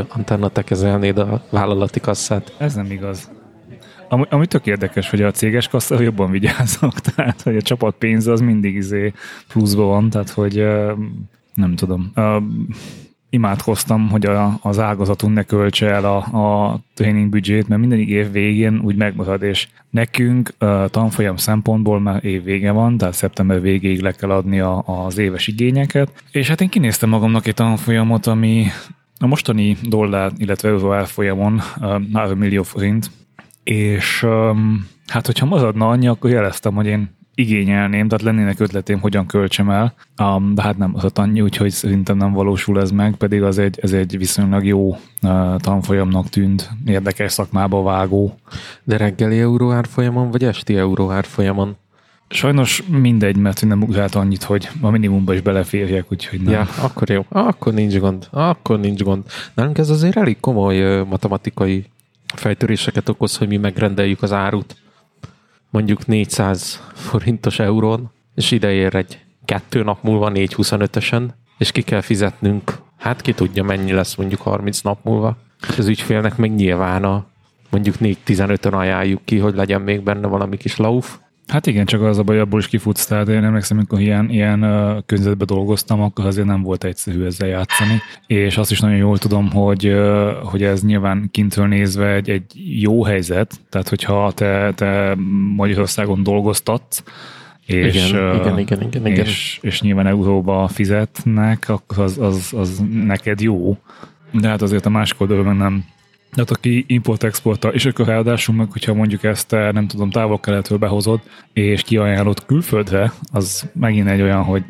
lennének, hogy Antenna te kezelnéd a vállalati kasszát. Ez nem igaz. Ami, ami tök érdekes, hogy a céges kassa jobban vigyáznak, tehát hogy a csapat pénze az mindig izé pluszban van, tehát hogy nem tudom. Imádkoztam, hogy a, az ágazatunk ne költse el a, a training büdzsét, mert minden év végén úgy megmarad, és nekünk a tanfolyam szempontból már év vége van, tehát szeptember végéig le kell adni a, az éves igényeket, és hát én kinéztem magamnak egy tanfolyamot, ami a mostani dollár, illetve euró árfolyamon 3 millió forint, és hát hogyha maradna annyi, akkor jeleztem, hogy én igényelném, tehát lennének ötletém, hogyan költsem el, de hát nem az annyi, úgyhogy szerintem nem valósul ez meg, pedig az egy, ez egy viszonylag jó uh, tanfolyamnak tűnt, érdekes szakmába vágó. De reggeli euró árfolyamon, vagy esti euró árfolyamon? Sajnos mindegy, mert nem ugrált annyit, hogy a minimumba is beleférjek, úgyhogy nem. Ja, akkor jó. Akkor nincs gond. Akkor nincs gond. Nálunk ez azért elég komoly matematikai fejtöréseket okoz, hogy mi megrendeljük az árut mondjuk 400 forintos eurón, és ideér egy kettő nap múlva 425-ösen, és ki kell fizetnünk, hát ki tudja mennyi lesz mondjuk 30 nap múlva. És az ügyfélnek meg nyilván a mondjuk 4-15-ön ajánljuk ki, hogy legyen még benne valami kis lauf, Hát igen, csak az a baj, abból is kifutsz, tehát én emlékszem, amikor ilyen, ilyen uh, környezetben dolgoztam, akkor azért nem volt egyszerű ezzel játszani, és azt is nagyon jól tudom, hogy, uh, hogy ez nyilván kintről nézve egy, egy jó helyzet, tehát hogyha te, te Magyarországon dolgoztatsz, és, igen, uh, igen, igen, igen, igen. És, és nyilván euróba fizetnek, akkor az, az, az neked jó, de hát azért a másik oldalon nem tehát aki import-exporta, és akkor ráadásul meg, hogyha mondjuk ezt eh, nem tudom, távol-keletről behozod, és kiajánlod külföldre, az megint egy olyan, hogy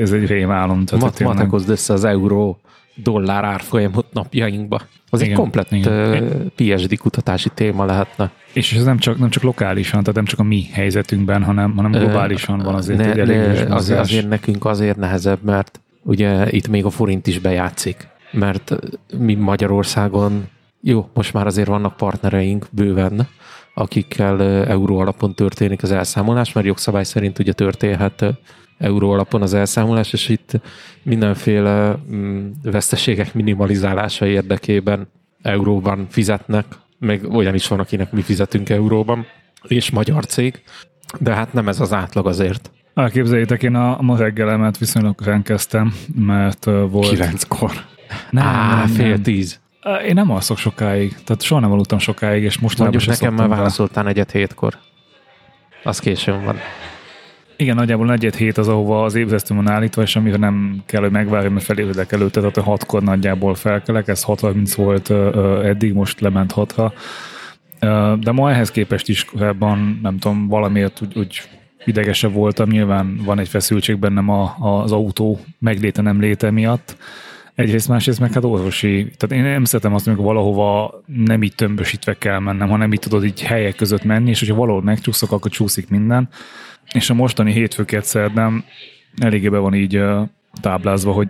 ez egy rémálom. Mat- matekozd össze az euró dollár árfolyamot napjainkba. Az igen, egy komplett igen. PSD kutatási téma lehetne. És ez nem csak, nem csak lokálisan, tehát nem csak a mi helyzetünkben, hanem, hanem globálisan van azért ne, egy elég ne, azért, azért nekünk azért nehezebb, mert ugye itt még a forint is bejátszik. Mert mi Magyarországon jó, most már azért vannak partnereink bőven, akikkel euró alapon történik az elszámolás, mert jogszabály szerint ugye történhet euró alapon az elszámolás, és itt mindenféle mm, veszteségek minimalizálása érdekében euróban fizetnek, meg olyan is van, akinek mi fizetünk euróban, és magyar cég, de hát nem ez az átlag azért. Elképzeljétek, én a ma reggelemet viszonylag kezdtem, mert volt... Kilenckor. Nem, Á, nem, fél nem. tíz. Én nem alszok sokáig, tehát soha nem aludtam sokáig, és most Mondjuk nekem már válaszoltál egyet hétkor. Az későn van. Igen, nagyjából negyed hét az, ahova az ébresztőm van állítva, és amire nem kell, hogy megvárjam, mert felébredek előtte, tehát a hatkor nagyjából felkelek, ez 6.30 volt eddig, most lement 6 De ma ehhez képest is korábban, nem tudom, valamiért úgy, úgy idegesebb voltam, nyilván van egy feszültség bennem a, az autó megléte nem léte miatt, Egyrészt, másrészt meg hát orvosi. Tehát én nem szeretem azt, amikor valahova nem így tömbösítve kell mennem, hanem így tudod így helyek között menni, és hogyha valahol megcsúszok, akkor csúszik minden. És a mostani hétfőket szerdem eléggé be van így táblázva, hogy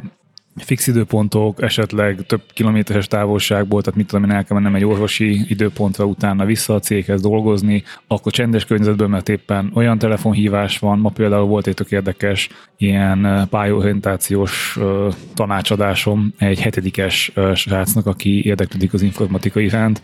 fix időpontok, esetleg több kilométeres távolságból, tehát mit tudom én, el kell mennem egy orvosi időpontra, utána vissza a céghez dolgozni, akkor csendes környezetben, mert éppen olyan telefonhívás van, ma például volt egy tök érdekes ilyen pályorientációs tanácsadásom egy hetedikes srácnak, aki érdeklődik az informatika iránt,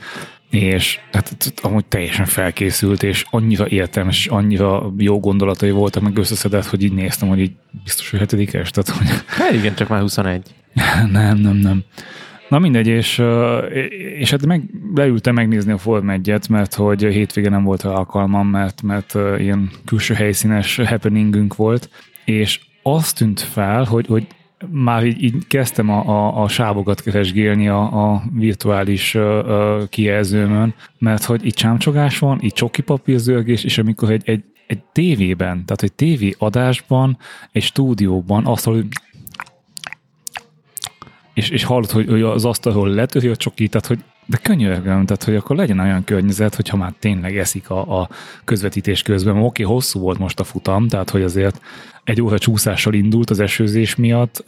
és hát amúgy teljesen felkészült, és annyira értelmes, és annyira jó gondolatai voltak, meg összeszedett, hogy így néztem, hogy így biztos, hogy hetedikes. Tehát, hogy... Hát igen, csak már 21. nem, nem, nem. Na mindegy, és, és hát meg, leültem megnézni a Form 1 mert hogy hétvége nem volt alkalmam, mert, mert ilyen külső helyszínes happeningünk volt, és azt tűnt fel, hogy, hogy már így, így kezdtem a, a, a sávokat keresgélni a, a virtuális uh, kijelzőmön, mert hogy itt csámcsogás van, itt csoki papírzörgés, és amikor egy, egy, egy tévében, tehát egy tévé adásban, egy stúdióban azt, hogy és, és hallod, hogy, hogy az asztalról letöri a csoki, tehát hogy de könyörgöm, tehát hogy akkor legyen olyan környezet, hogyha már tényleg eszik a, a közvetítés közben. Oké, hosszú volt most a futam, tehát hogy azért egy óra csúszással indult az esőzés miatt,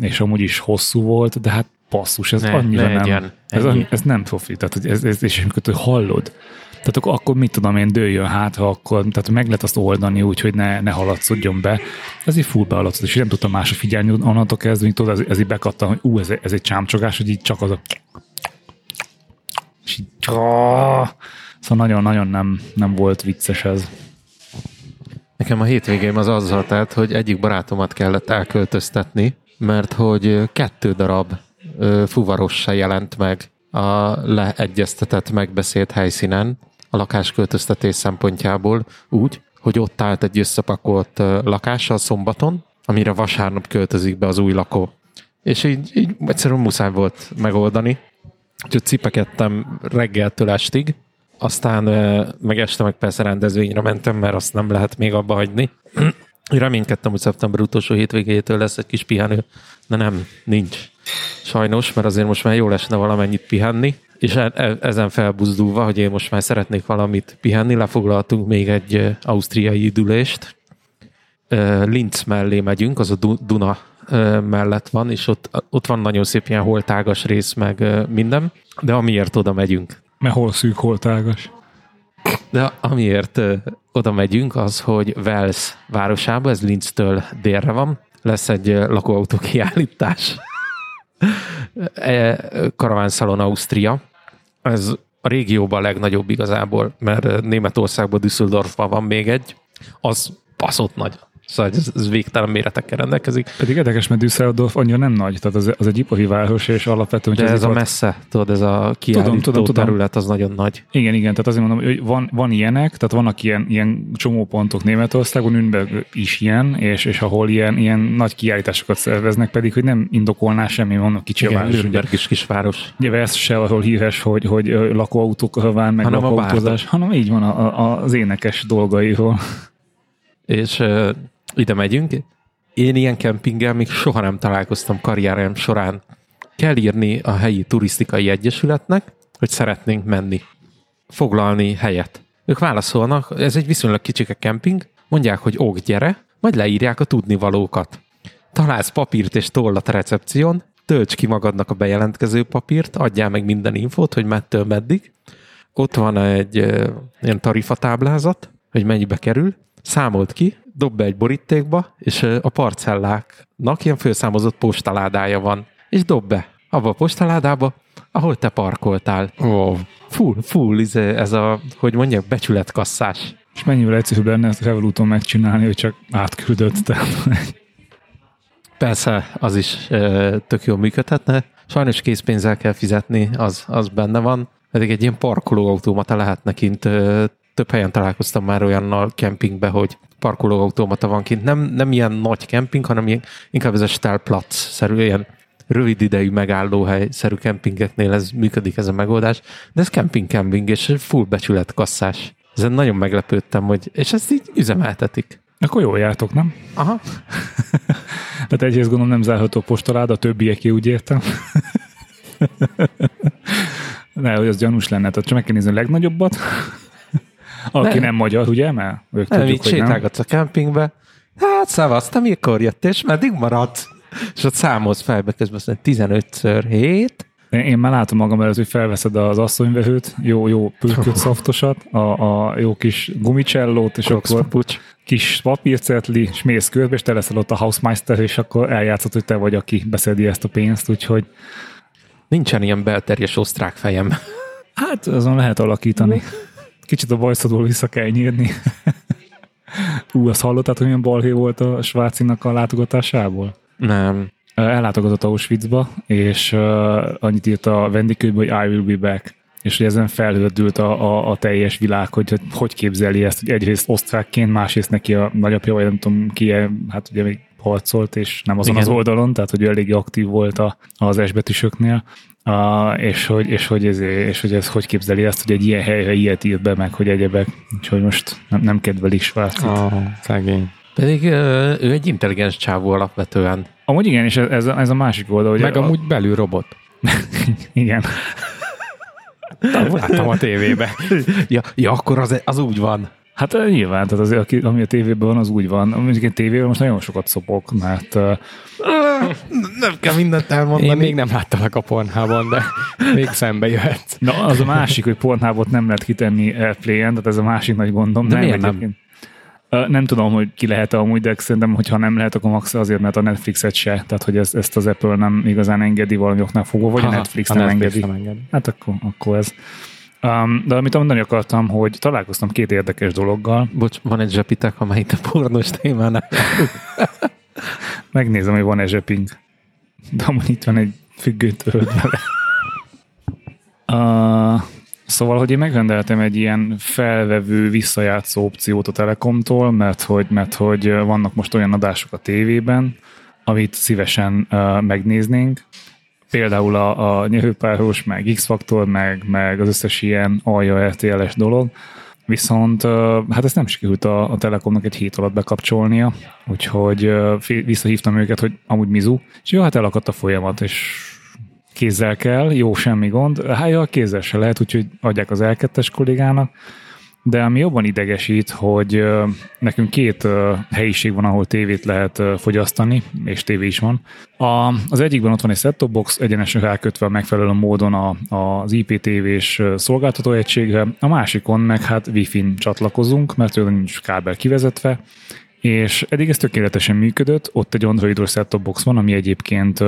és amúgy is hosszú volt, de hát passzus, ez ne, annyira ne nem, ez, ez nem profi, tehát ez, ez, és amikor hallod, Tehát akkor, akkor mit tudom én, dőljön hát, ha akkor, tehát meg lehet azt oldani úgy, hogy ne, ne haladszódjon be. Ez így full bealatszott, és nem tudtam másra figyelni onnantól kezdve, hogy tudod, ez, ez így bekattam, hogy ú, ez, ez egy csámcsogás, hogy így csak az a és így, szóval nagyon-nagyon nem, nem volt vicces ez. Nekem a hétvégém az azzal telt, hogy egyik barátomat kellett elköltöztetni, mert hogy kettő darab fuvarossa jelent meg a leegyeztetett, megbeszélt helyszínen a lakásköltöztetés szempontjából úgy, hogy ott állt egy összepakolt lakása a szombaton, amire vasárnap költözik be az új lakó. És így, így egyszerűen muszáj volt megoldani. Úgyhogy cipekedtem reggeltől estig, aztán meg este meg persze rendezvényre mentem, mert azt nem lehet még abba hagyni. Reménykedtem, hogy szeptember utolsó hétvégétől lesz egy kis pihenő, de nem, nincs. Sajnos, mert azért most már jól esne valamennyit pihenni, és e- e- ezen felbuzdulva, hogy én most már szeretnék valamit pihenni, lefoglaltunk még egy ausztriai üdülést. Linz mellé megyünk, az a Duna mellett van, és ott, ott van nagyon szép ilyen holtágas rész, meg minden, de amiért oda megyünk. Mert hol szűk, hol tágas. De amiért oda megyünk, az, hogy Wels városába, ez Linztől délre van, lesz egy lakóautó kiállítás. E, Karavánszalon Ausztria. Ez a régióban a legnagyobb igazából, mert Németországban, Düsseldorfban van még egy. Az baszott nagy. Szóval ez, ez végtelen méretekkel rendelkezik. Pedig érdekes, mert Düsseldorf annyira nem nagy, tehát az, az egy ipari város, és alapvetően... De ez a messze, tudod, ez a kiállító tudom, tudom, tudom. terület, az nagyon nagy. Igen, igen, tehát azért mondom, hogy van, van ilyenek, tehát vannak ilyen, ilyen csomópontok Németországon, Nürnberg is ilyen, és, és ahol ilyen, ilyen nagy kiállításokat szerveznek, pedig, hogy nem indokolná semmi, vannak kicsi igen, a város. Nürnberg is kisváros. Ugye ez se ahol híres, hogy, hogy lakóautók van, meg hanem lakóautózás, hanem így van a, a, az énekes dolgairól. És ide megyünk. Én ilyen kempinggel még soha nem találkoztam karrierem során. Kell írni a helyi turisztikai egyesületnek, hogy szeretnénk menni. Foglalni helyet. Ők válaszolnak, ez egy viszonylag kicsike kemping, mondják, hogy ok, gyere, majd leírják a tudnivalókat. Találsz papírt és tollat a recepción, tölts ki magadnak a bejelentkező papírt, adjál meg minden infót, hogy mettől meddig. Ott van egy ilyen tarifatáblázat, hogy mennyibe kerül, számolt ki, dob be egy borítékba, és a parcelláknak ilyen főszámozott postaládája van, és dob be abba a postaládába, ahol te parkoltál. Oh. Full, full, izé, ez a, hogy mondjak, becsületkasszás. És mennyivel egyszerűbb lenne ezt Revoluton megcsinálni, hogy csak átküldött. Persze, az is e, tök jól működhetne. Sajnos készpénzzel kell fizetni, az, az benne van. Pedig egy ilyen parkolóautomata lehetne kint. E, több helyen találkoztam már olyannal kempingbe, hogy parkolóautomata van kint. Nem, nem ilyen nagy kemping, hanem ilyen, inkább ez a Stellplatz-szerű, ilyen rövid idejű megállóhely-szerű kempingeknél ez működik ez a megoldás, de ez kemping-kemping, és full becsület kasszás. Ezen nagyon meglepődtem, hogy, és ezt így üzemeltetik. Akkor jól jártok, nem? Aha. Tehát egyrészt gondolom nem zárható postalád, a többieké úgy értem. ne, hogy az gyanús lenne, tehát csak meg kell nézni a legnagyobbat, aki nem, nem magyar, ugye? Mert ők nem, tudjuk, így sétálgatsz a kempingbe. Hát szavasz, te mikor jött, és meddig maradt? És ott számolsz fejbe közben, 15-ször 7, én már látom magam előtt, hogy felveszed az asszonyvehőt, jó, jó pülköt szaftosat, a, a jó kis gumicsellót, és Crocs akkor papucs. kis papírcetli, és mész körbe, és te leszel ott a Hausmeister, és akkor eljátszod, hogy te vagy, aki beszedi ezt a pénzt, úgyhogy... Nincsen ilyen belterjes osztrák fejem. Hát azon lehet alakítani. Kicsit a bajszodból vissza kell nyírni. Ú, azt hallottad, hogy milyen balhé volt a Svácinak a látogatásából? Nem. Ellátogatott Auschwitzba, és uh, annyit írt a vendégkönyvben, hogy I will be back és hogy ezen felhődült a, a, a teljes világ, hogy, hogy hogy képzeli ezt, hogy egyrészt osztrákként, másrészt neki a nagyapja, vagy nem tudom ki, hát ugye még harcolt, és nem azon Igen. az oldalon, tehát hogy ő eléggé aktív volt a, az esbetűsöknél, Uh, és, hogy, és, hogy ez, és hogy ez hogy képzeli azt, hogy egy ilyen helyre ilyet írt be meg, hogy egyebek. Úgyhogy most nem, nem kedvelik Svájcot. Oh, szegény. Pedig ő egy intelligens csávó alapvetően. Amúgy igen, és ez, ez a másik oldal. Hogy meg a, amúgy belül robot. igen. Láttam a tévébe. ja, ja, akkor az, az úgy van. Hát nyilván, tehát azért, aki, ami a tévében van, az úgy van. Mondjuk én tévében most nagyon sokat szopok, mert nem kell mindent elmondani. Én még nem láttalak a pornhában, de még szembe jöhet. Na, az a másik, hogy pornhábot nem lehet kitenni Airplay-en, tehát ez a másik nagy gondom. De nem, miért nem? egyébként. Nem tudom, hogy ki lehet amúgy, de szerintem, hogyha nem lehet, akkor max azért, mert a Netflixet se. Tehát, hogy ezt, ezt az Apple nem igazán engedi valami oknál fogva, vagy a Aha, Netflix a nem Netflix engedi. nem engedi. Hát akkor, akkor ez. Um, de amit mondani akartam, hogy találkoztam két érdekes dologgal. Bocs, van egy zsepitek, amely itt a pornos témánál. Megnézem, hogy van-e zseping. De amúgy itt van egy függőtöröd vele. Uh, szóval, hogy én megrendeltem egy ilyen felvevő, visszajátszó opciót a Telekomtól, mert hogy, mert hogy vannak most olyan adások a tévében, amit szívesen uh, megnéznénk. Például a, a nyerőpáros, meg X-faktor, meg, meg az összes ilyen alja RTL-es dolog. Viszont hát ezt nem sikerült a, a Telekomnak egy hét alatt bekapcsolnia, úgyhogy visszahívtam őket, hogy amúgy mizu, és jó, hát elakadt a folyamat, és kézzel kell, jó, semmi gond. Hát ja, kézzel se lehet, úgyhogy adják az L2-es kollégának. De ami jobban idegesít, hogy nekünk két helyiség van, ahol tévét lehet fogyasztani, és tévé is van. A, az egyikben ott van egy set-top box, egyenesen rákötve megfelelő módon a, az IPTV-s szolgáltató egységre, a másikon meg hát Wi-Fi-n csatlakozunk, mert ő nincs kábel kivezetve, és eddig ez tökéletesen működött, ott egy androidos set-top box van, ami egyébként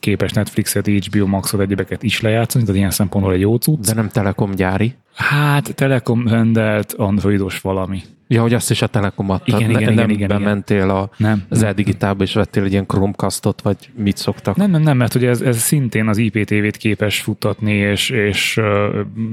képes Netflixet, HBO Maxot, egyebeket is lejátszani, tehát ilyen szempontból egy jó cucc. De nem Telekom gyári. Hát Telekom rendelt androidos valami. Ja, hogy azt is a Telekom adta. Igen, Ne- igen, nem igen, igen, bementél a, Nem. az e-digitálba, és vettél egy ilyen Chromecastot, vagy mit szoktak. Nem, nem, nem, mert ugye ez, ez szintén az IPTV-t képes futtatni és, és uh,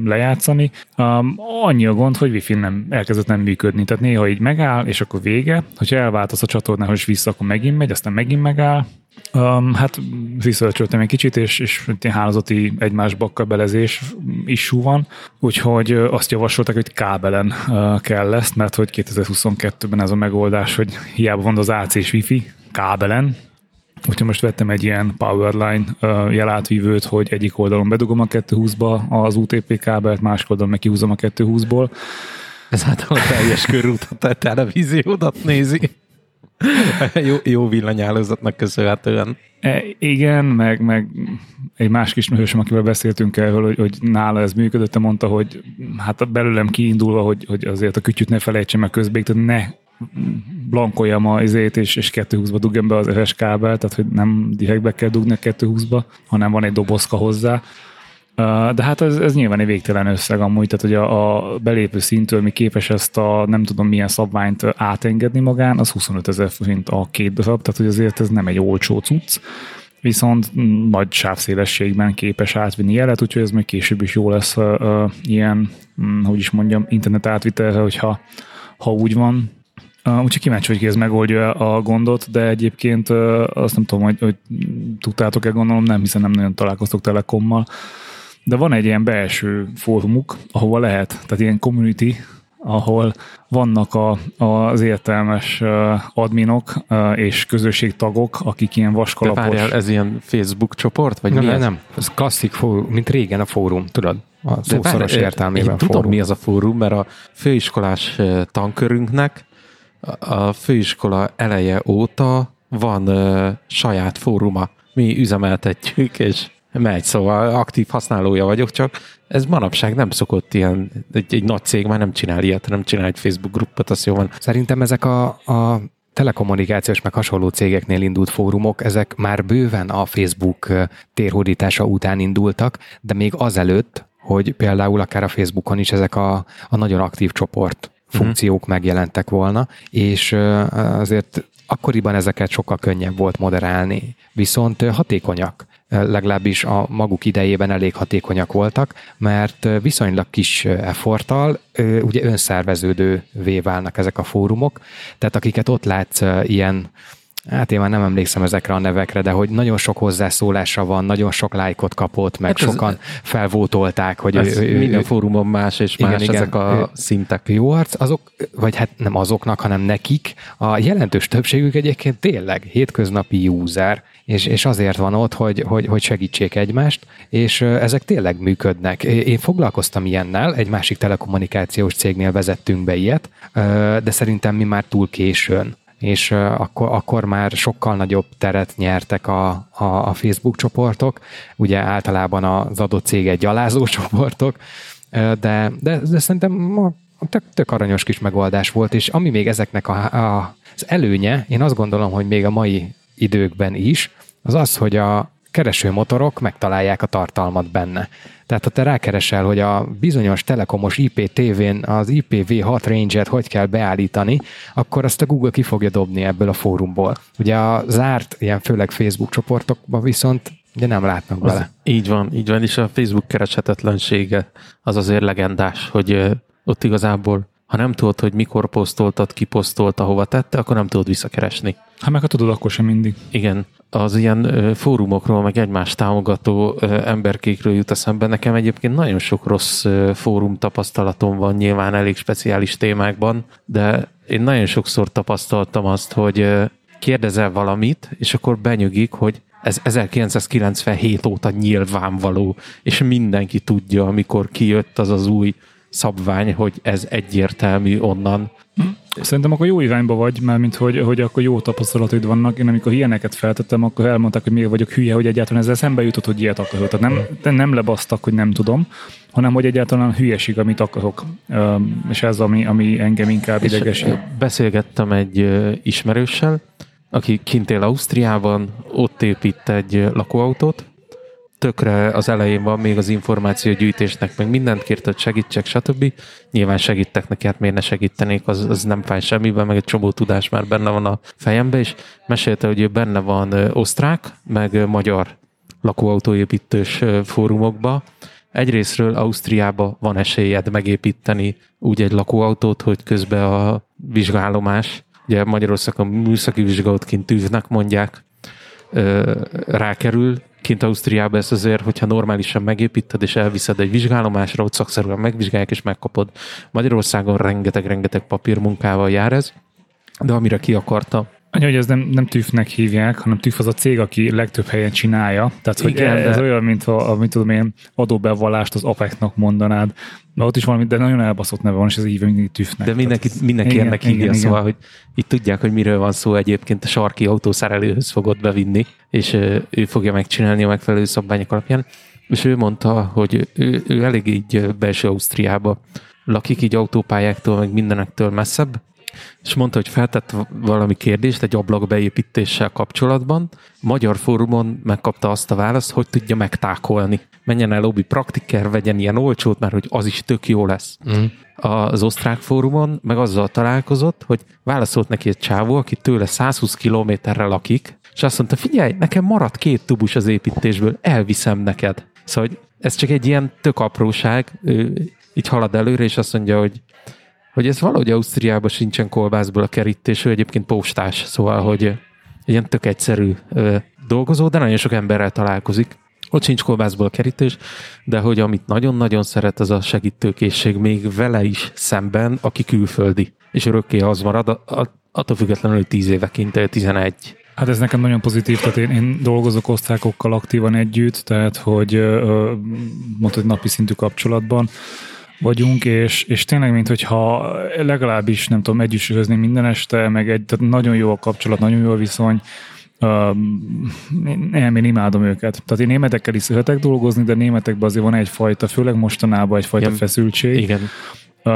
lejátszani. Um, annyi a gond, hogy Wi-Fi nem, elkezdett nem működni. Tehát néha így megáll, és akkor vége. Hogyha elváltasz a csatornához és vissza, akkor megint megy, aztán megint megáll. Um, hát visszaölcsöltem egy kicsit, és, és ilyen hálózati egymásba kabelezés is van, úgyhogy azt javasolták, hogy kábelen uh, kell lesz, mert hogy 2022-ben ez a megoldás, hogy hiába van az AC és Wi-Fi, kábelen, Úgyhogy most vettem egy ilyen Powerline uh, jelátvívőt, hogy egyik oldalon bedugom a 220-ba az UTP kábelt, másik oldalon meg kihúzom a 220-ból. Ezáltal a teljes körútat a televíziódat nézi. Jó, jó villanyálózatnak köszönhetően. E, igen, meg, meg egy másik ismerősöm, akivel beszéltünk erről, hogy, hogy nála ez működött, de mondta, hogy hát belőlem kiindulva, hogy, hogy azért a kütyüt ne felejtsem meg közbék, ne blankoljam a izét, és, és 220-ba dugjam be az RS kábel, tehát hogy nem direktbe kell dugni a 220-ba, hanem van egy dobozka hozzá. Uh, De hát ez, ez nyilván egy végtelen összeg amúgy, tehát hogy a, a belépő szintől mi képes ezt a nem tudom milyen szabványt átengedni magán, az 25 ezer forint a két darab, tehát hogy azért ez nem egy olcsó cucc, viszont mm, nagy sávszélességben képes átvinni jelet, úgyhogy ez még később is jó lesz uh, uh, ilyen, mm, hogy is mondjam, internet átvitelre, hogyha ha úgy van. Uh, úgyhogy kíváncsi, hogy ki ez megoldja a gondot, de egyébként uh, azt nem tudom, hogy, hogy tudtátok-e gondolom, nem, hiszen nem nagyon találkoztok Telekommal, de van egy ilyen belső fórumuk, ahova lehet, tehát ilyen community, ahol vannak a, az értelmes adminok és közösségtagok, akik ilyen De vaskalapos... várjál, ez ilyen Facebook csoport, vagy Nem, mi nem, ez? nem. Ez klasszik fórum, mint régen a fórum, tudod? A De szószoros várj, értelmében Én tudom, fórum. mi az a fórum, mert a főiskolás tankörünknek a főiskola eleje óta van saját fóruma. Mi üzemeltetjük, és megy, szóval aktív használója vagyok, csak ez manapság nem szokott ilyen, egy, egy nagy cég már nem csinál ilyet, nem csinál egy Facebook grupot, az jó van. Szerintem ezek a, a telekommunikációs meg hasonló cégeknél indult fórumok, ezek már bőven a Facebook térhódítása után indultak, de még azelőtt, hogy például akár a Facebookon is ezek a, a nagyon aktív csoport funkciók megjelentek volna, és azért akkoriban ezeket sokkal könnyebb volt moderálni, viszont hatékonyak legalábbis a maguk idejében elég hatékonyak voltak, mert ö, viszonylag kis ö, efforttal ugye önszerveződővé válnak ezek a fórumok, tehát akiket ott látsz ilyen hát én már nem emlékszem ezekre a nevekre, de hogy nagyon sok hozzászólása van, nagyon sok lájkot kapott, meg hát sokan felvótolták, hogy ez ő, minden ő, fórumon más és igen, más igen, ezek a ő, szintek. Jó arc, azok, vagy hát nem azoknak, hanem nekik, a jelentős többségük egyébként tényleg hétköznapi user, és, és azért van ott, hogy, hogy, hogy segítsék egymást, és ezek tényleg működnek. Én foglalkoztam ilyennel, egy másik telekommunikációs cégnél vezettünk be ilyet, de szerintem mi már túl későn és akkor, akkor már sokkal nagyobb teret nyertek a, a, a Facebook csoportok, ugye általában az adott cég gyalázó csoportok, de, de, de szerintem tök, tök aranyos kis megoldás volt, és ami még ezeknek a, a, az előnye, én azt gondolom, hogy még a mai időkben is, az az, hogy a keresőmotorok megtalálják a tartalmat benne. Tehát ha te rákeresel, hogy a bizonyos telekomos IPTV-n az IPv6 range-et hogy kell beállítani, akkor azt a Google ki fogja dobni ebből a fórumból. Ugye a zárt, ilyen főleg Facebook csoportokban viszont ugye nem látnak az bele. Így van, így van, és a Facebook kereshetetlensége az azért legendás, hogy ott igazából ha nem tudod, hogy mikor posztoltad, ki posztolta, hova tette, akkor nem tudod visszakeresni. Hát meg ha tudod, akkor sem mindig. Igen. Az ilyen fórumokról, meg egymás támogató emberkékről jut eszembe. Nekem egyébként nagyon sok rossz fórum tapasztalatom van, nyilván elég speciális témákban, de én nagyon sokszor tapasztaltam azt, hogy kérdezel valamit, és akkor benyögik, hogy ez 1997 óta nyilvánvaló, és mindenki tudja, amikor kijött az az új szabvány, hogy ez egyértelmű onnan. Szerintem akkor jó irányba vagy, mert mint hogy, hogy akkor jó tapasztalataid vannak. Én amikor ilyeneket feltettem, akkor elmondták, hogy miért vagyok hülye, hogy egyáltalán ezzel szembe jutott, hogy ilyet akarok. Tehát nem, nem lebasztak, hogy nem tudom, hanem hogy egyáltalán hülyeség, amit akarok. És ez, ami, ami engem inkább idegesít. Beszélgettem egy ismerőssel, aki kint él Ausztriában, ott épít egy lakóautót, tökre az elején van még az információgyűjtésnek, meg mindent kért, hogy segítsek, stb. Nyilván segítek neki, hát miért ne segítenék, az, az nem fáj semmiben, meg egy csomó tudás már benne van a fejembe, és mesélte, hogy benne van osztrák, meg magyar lakóautóépítős fórumokba. Egyrésztről Ausztriába van esélyed megépíteni úgy egy lakóautót, hogy közben a vizsgálomás, ugye Magyarországon műszaki vizsgálatként tűznek mondják, rákerül, kint Ausztriában ezt azért, hogyha normálisan megépíted és elviszed egy vizsgálomásra, ott szakszerűen megvizsgálják és megkapod. Magyarországon rengeteg-rengeteg papírmunkával jár ez, de amire ki akarta Anya, hogy ez nem, nem tűfnek hívják, hanem tűf az a cég, aki legtöbb helyen csinálja. Tehát, hogy Igen, ez de... olyan, mint a, mint tudom én, adóbevallást az APEC-nak mondanád. De ott is valami, de nagyon elbaszott neve van, és ez így mindig tűfnek. De mindenki, mindenki igen, ennek hívja, igen, szóval, hogy itt tudják, hogy miről van szó egyébként a sarki autószerelőhöz fogod bevinni, és ő fogja megcsinálni a megfelelő szabványok alapján. És ő mondta, hogy ő, ő elég így belső Ausztriába lakik, így autópályáktól, meg mindenektől messzebb, és mondta, hogy feltett valami kérdést egy ablak beépítéssel kapcsolatban. Magyar fórumon megkapta azt a választ, hogy tudja megtákolni. Menjen el lobby praktiker, vegyen ilyen olcsót, mert hogy az is tök jó lesz. Mm. Az osztrák fórumon meg azzal találkozott, hogy válaszolt neki egy csávó, aki tőle 120 kilométerre lakik, és azt mondta, figyelj, nekem maradt két tubus az építésből, elviszem neked. Szóval hogy ez csak egy ilyen tök apróság, így halad előre, és azt mondja, hogy hogy ez valahogy Ausztriában sincsen kolbászból a kerítés, ő egyébként postás, szóval, hogy ilyen tök egyszerű dolgozó, de nagyon sok emberrel találkozik. Ott sincs kolbászból a kerítés, de hogy amit nagyon-nagyon szeret, az a segítőkészség még vele is szemben, aki külföldi. És örökké az marad, a, a, attól függetlenül, hogy 10 éve kint, 11. Hát ez nekem nagyon pozitív, tehát én, én dolgozok osztrákokkal aktívan együtt, tehát hogy mondtad, napi szintű kapcsolatban, vagyunk, és, és tényleg, mint hogyha legalábbis, nem tudom, együtt minden este, meg egy, tehát nagyon jó a kapcsolat, nagyon jó a viszony, Uh, én imádom őket. Tehát én németekkel is szeretek dolgozni, de németekben azért van egyfajta, főleg mostanában egyfajta igen. feszültség. Igen.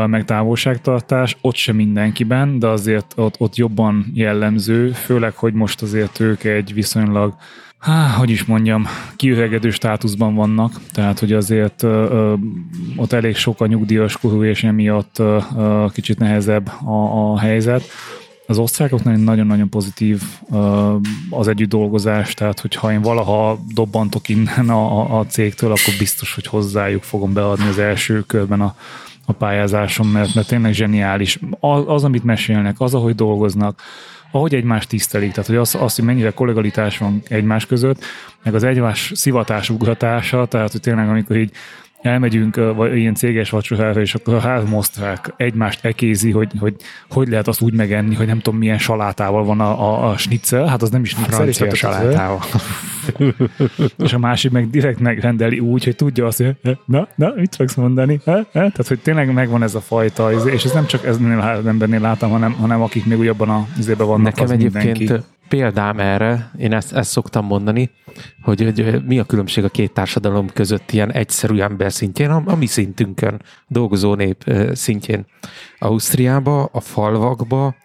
Meg távolságtartás, ott sem mindenkiben, de azért ott, ott jobban jellemző, főleg, hogy most azért ők egy viszonylag Há, hogy is mondjam, kiüregedő státuszban vannak, tehát hogy azért ö, ö, ott elég sok a nyugdíjas korú, és emiatt ö, ö, kicsit nehezebb a, a helyzet. Az osztrákoknál nagyon-nagyon pozitív ö, az együtt dolgozás, tehát hogyha én valaha dobbantok innen a, a cégtől, akkor biztos, hogy hozzájuk fogom beadni az első körben a, a pályázásom, mert, mert tényleg zseniális. Az, az, amit mesélnek, az, ahogy dolgoznak, ahogy egymást tisztelik, tehát hogy az, az, hogy mennyire kollegalitás van egymás között, meg az egymás szivatás ugratása, tehát hogy tényleg amikor így elmegyünk, vagy ilyen céges vacsorára, és akkor a három osztrák egymást ekézi, hogy, hogy hogy lehet azt úgy megenni, hogy nem tudom milyen salátával van a, a, a schnitzel, hát az nem is schnitzel, Francia és, salátával. és a másik meg direkt megrendeli úgy, hogy tudja azt, hogy na, na, mit fogsz mondani? Ha? Ha? Tehát, hogy tényleg megvan ez a fajta, izé, és ez nem csak eznél a embernél látom, hanem, hanem akik még ugyabban a vannak, Nekem az egyébként mindenki. Példám erre, én ezt, ezt szoktam mondani, hogy, hogy mi a különbség a két társadalom között ilyen egyszerű ember szintjén, a, a mi szintünkön, dolgozó nép szintjén. Ausztriába, a falvakba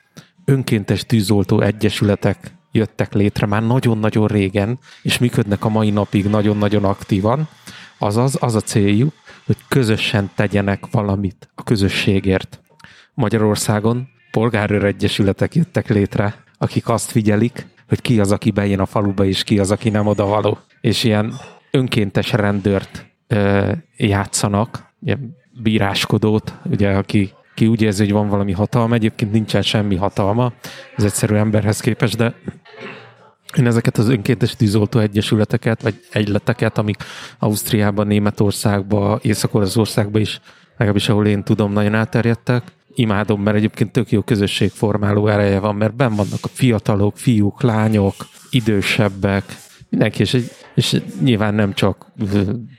önkéntes tűzoltó egyesületek jöttek létre már nagyon-nagyon régen, és működnek a mai napig nagyon-nagyon aktívan. Azaz, az a céljuk, hogy közösen tegyenek valamit a közösségért. Magyarországon polgárőr egyesületek jöttek létre, akik azt figyelik, hogy ki az, aki bejön a faluba, és ki az, aki nem odavaló. És ilyen önkéntes rendőrt ö, játszanak, ilyen bíráskodót, ugye, aki, ki úgy érzi, hogy van valami hatalma, egyébként nincsen semmi hatalma az egyszerű emberhez képest, de én ezeket az önkéntes tűzoltó egyesületeket, vagy egyleteket, amik Ausztriában, Németországban, Észak-Olaszországban is, legalábbis ahol én tudom, nagyon elterjedtek, imádom, mert egyébként tök jó közösségformáló ereje van, mert benn vannak a fiatalok, fiúk, lányok, idősebbek, mindenki, és, egy- és nyilván nem csak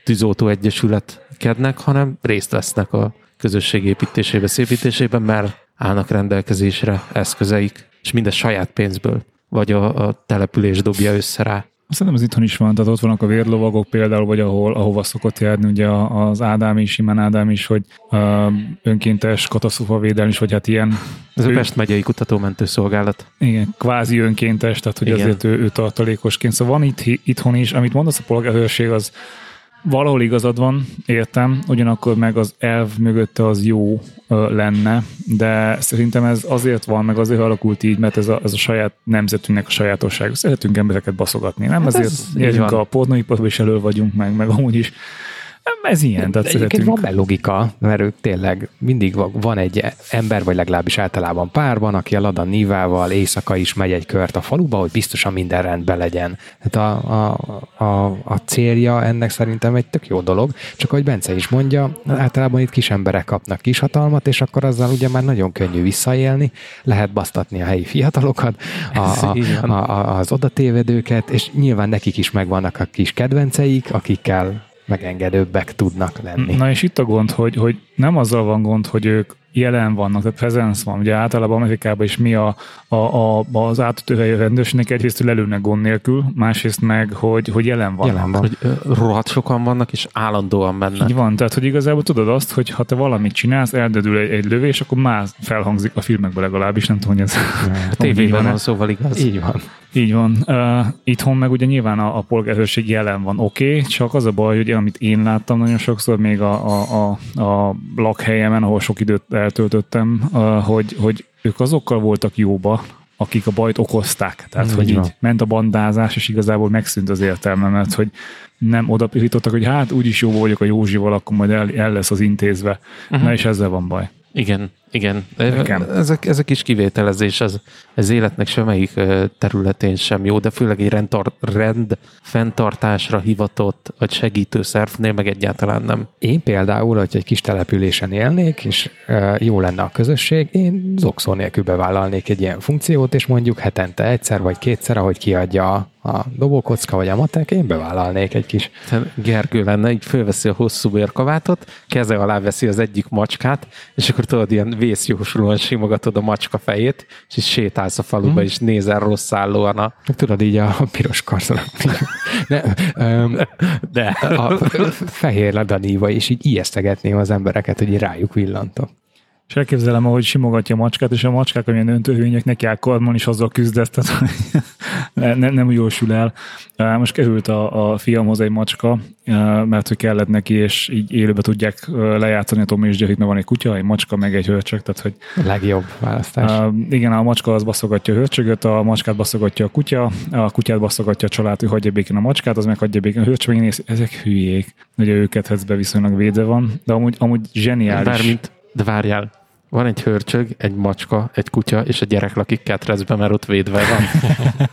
tűzoltó egyesületkednek, hanem részt vesznek a közösség építésébe, szépítésében, mert állnak rendelkezésre eszközeik, és mindez saját pénzből, vagy a, a település dobja össze rá. Szerintem ez itthon is van, tehát ott vannak a vérlovagok például, vagy ahol, ahova szokott járni ugye a- az Ádám is, Simán Ádám is, hogy uh, önkéntes katasztrófavédelmi is, vagy hát ilyen Ez a Ő- Pest megyei kutatómentő szolgálat. Igen, kvázi önkéntes, tehát hogy Igen. azért ő, ő tartalékosként. Szóval van itt, itthon is, amit mondasz a polgárőrség, az valahol igazad van, értem, ugyanakkor meg az elv mögötte az jó ö, lenne, de szerintem ez azért van, meg azért alakult így, mert ez a, ez a saját nemzetünknek a sajátosság. Szeretünk embereket baszogatni, nem? Hát ez ezért nyerünk van. a pornóiparban is elő vagyunk, meg, meg amúgy is. Ez ilyen, tehát De egyébként van benne logika, mert ők tényleg mindig va- van egy ember, vagy legalábbis általában párban, aki a Lada Nívával éjszaka is megy egy kört a faluba, hogy biztosan minden rendben legyen. Hát a, a, a, a célja ennek szerintem egy tök jó dolog, csak ahogy Bence is mondja, általában itt kis emberek kapnak kis hatalmat, és akkor azzal ugye már nagyon könnyű visszaélni, lehet basztatni a helyi fiatalokat, a, a, a, a, az odatévedőket, és nyilván nekik is megvannak a kis kedvenceik, akikkel megengedőbbek tudnak lenni. Na és itt a gond, hogy, hogy nem azzal van gond, hogy ők jelen vannak, tehát presence van. Ugye általában Amerikában is mi a, a, a, az átütőhelyi rendőrségnek egyrészt hogy lelőnek gond nélkül, másrészt meg, hogy, hogy jelen vannak. Jelen van. Hogy rohadt sokan vannak, és állandóan benne. Így van, tehát hogy igazából tudod azt, hogy ha te valamit csinálsz, eldödül egy, egy lövés, akkor már felhangzik a filmekben legalábbis, nem tudom, hogy ez A tévében van, szóval igaz. Így van. Így van. Uh, itthon meg ugye nyilván a, a polgárőrség jelen van, oké, okay, csak az a baj, hogy amit én láttam nagyon sokszor, még a, a, a, a lakhelyemen, ahol sok időt eltöltöttem, uh, hogy, hogy ők azokkal voltak jóba, akik a bajt okozták. Tehát, Mm, hogy így ment a bandázás, és igazából megszűnt az értelme, mert hogy nem oda pirítottak, hogy hát úgyis jó vagyok a Józsival, akkor majd el, el lesz az intézve. Uh-huh. Na és ezzel van baj. Igen, igen. Nekem. Ezek, ezek is kivételezés, az, az életnek semmelyik területén sem jó, de főleg egy rendtar, rend fenntartásra hivatott, vagy segítő szervnél meg egyáltalán nem. Én például, hogy egy kis településen élnék, és jó lenne a közösség, én zokszó nélkül bevállalnék egy ilyen funkciót, és mondjuk hetente egyszer vagy kétszer, ahogy kiadja a, a dobókocka vagy a matek, én bevállalnék egy kis Tehát Gergő lenne, így fölveszi a hosszú bőrkabátot, keze alá veszi az egyik macskát, és akkor tudod, ilyen vészjósolóan simogatod a macska fejét, és így sétálsz a faluba, Mhm. és nézel rossz állóan a... Tudod, így a, piros karszalak. Ne, öm, De a fehér ladaníva, és így ijesztegetném az embereket, hogy rájuk villantok. És elképzelem, ahogy simogatja a macskát, és a macskák, amilyen öntörvények neki áll karmon, és azzal küzdesz, tehát ne, ne, nem jósul el. Most került a, a fiamhoz egy macska, mert hogy kellett neki, és így élőbe tudják lejátszani a Tom és Jerryt, mert van egy kutya, egy macska, meg egy hörcsög, tehát hogy legjobb választás. Igen, a macska az baszogatja a hörcsögöt, a macskát baszogatja a kutya, a kutyát baszogatja a család, hogy hagyja békén a macskát, az meg hagyja békén a hörcsög, meg néz, ezek hülyék. Ugye őket viszonylag védve van, de amúgy, amúgy zseniális. bármint, de várjál, Van egy hörcsög, egy macska, egy kutya, és a gyerek lakik ketrecbe, mert ott védve van.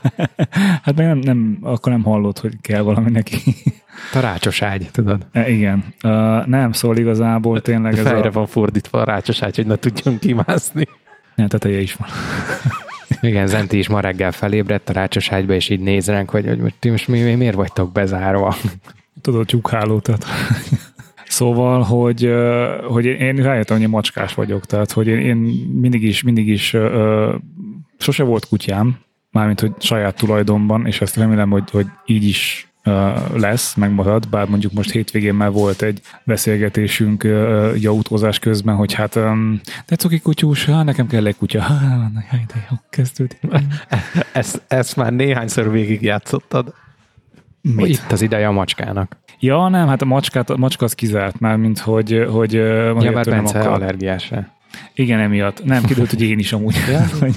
hát meg nem, nem, akkor nem hallott, hogy kell valami neki. Tarácsos ágy, tudod? E, igen. Uh, nem, szól igazából tényleg De ez fejre a... van fordítva a rácsos ágy, hogy ne tudjon kimászni. Ne, teteje is van. Igen, Zenti is ma reggel felébredt a rácsos ágyba, és így néz ránk, hogy, hogy most ti most mi, mi, miért vagytok bezárva? Tudod, tehát... Szóval, hogy, hogy én- én rájöttem, hogy én macskás vagyok, tehát hogy én, én mindig is, mindig is ö, sose volt kutyám, mármint, hogy saját tulajdonban, és ezt remélem, hogy, hogy így is lesz, megmarad, bár mondjuk most hétvégén már volt egy beszélgetésünk így autózás közben, hogy hát de cuki kutyus, hát nekem kell egy kutya. Hát, de jó, kezdődik. Ezt, ezt már néhányszor végigjátszottad. Hogy itt az ideje a macskának. Ja, nem, hát a macskát, a macska az kizárt már, mint hogy, hogy Ja, bár Bence allergiás rá. Igen, emiatt. Nem, kiderült, hogy én is amúgy. hogy,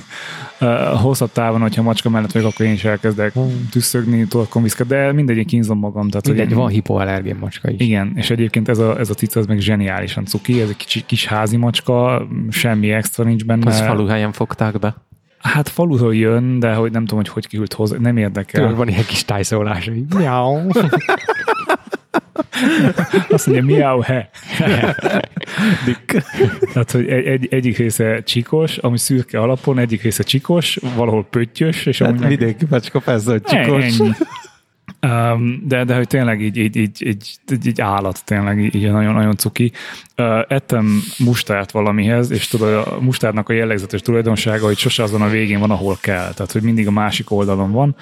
uh, hosszabb távon, hogyha macska mellett vagyok, akkor én is elkezdek tüsszögni, torkon viszket, de mindegy, én kínzom magam. Tehát, Mindegy, hogy van hipoallergén macska is. Igen, és egyébként ez a, ez a cica, ez meg zseniálisan cuki, ez egy kicsi, kis házi macska, semmi extra nincs benne. Azt faluhelyen fogták be. Hát faluról jön, de hogy nem tudom, hogy hogy kihült hozzá, nem Tudod, érdekel. van ilyen kis tájszólása. így, Miau. Azt mondja, miau, he. Dick. Tehát, hogy egy, egy, egyik része csikos, ami szürke alapon, egyik része csikos, valahol pöttyös, és amúgy Hát meg- vidéki macska persze, hogy csikos. Ennyi. Um, de, de hogy tényleg így, így, így, így, így, így állat, tényleg így, így nagyon, nagyon cuki. Uh, ettem mustárt valamihez, és tudod, a mustárnak a jellegzetes tulajdonsága, hogy sose azon a végén van, ahol kell. Tehát, hogy mindig a másik oldalon van,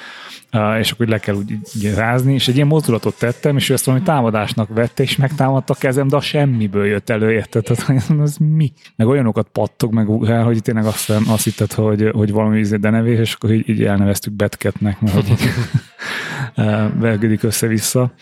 és akkor le kell úgy, így rázni, és egy ilyen mozdulatot tettem, és ő ezt valami támadásnak vette, és megtámadta a kezem, de a semmiből jött elő, érted? Tehát, az mi? Meg olyanokat pattog, meg ugrál, hogy tényleg azt, azt hitted, hogy, hogy valami izé denevés, és akkor így, így elneveztük Betketnek, mert hogy vergődik össze-vissza.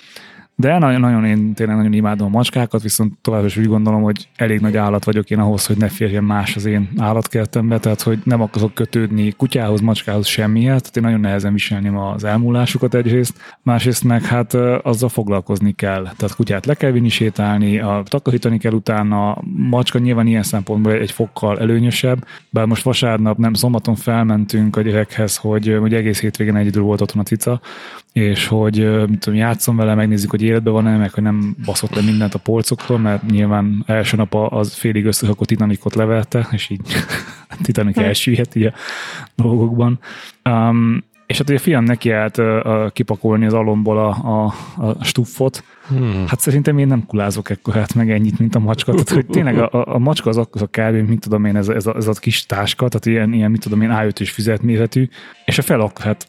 De nagyon, nagyon én tényleg nagyon imádom a macskákat, viszont továbbra is úgy gondolom, hogy elég nagy állat vagyok én ahhoz, hogy ne férjen más az én állatkertembe, tehát hogy nem akarok kötődni kutyához, macskához semmihez, tehát én nagyon nehezen viselném az elmúlásukat egyrészt, másrészt meg hát azzal foglalkozni kell. Tehát kutyát le kell vinni sétálni, a, takarítani kell utána, macska nyilván ilyen szempontból egy fokkal előnyösebb, bár most vasárnap, nem szombaton felmentünk a gyerekhez, hogy, hogy egész hétvégén egyedül volt otthon a cica, és hogy mit tudom, játszom vele, megnézzük, hogy életben van-e, meg hogy nem baszott le mindent a polcoktól, mert nyilván első nap a- az félig összehakott Titanicot levelte, és így Titanic elsüllyedt így a dolgokban. Um, és hát ugye a fiam neki állt uh, kipakolni az alomból a, a, a stuffot. Hmm. Hát szerintem én nem kulázok ekkorát meg ennyit, mint a macska. Tehát, hogy tényleg a, a, a macska az akkor a kb. mint tudom én, ez, a- ez, a, ez a kis táska, tehát ilyen, ilyen mit tudom én, A5-ös füzetméretű, és a fel akkor hát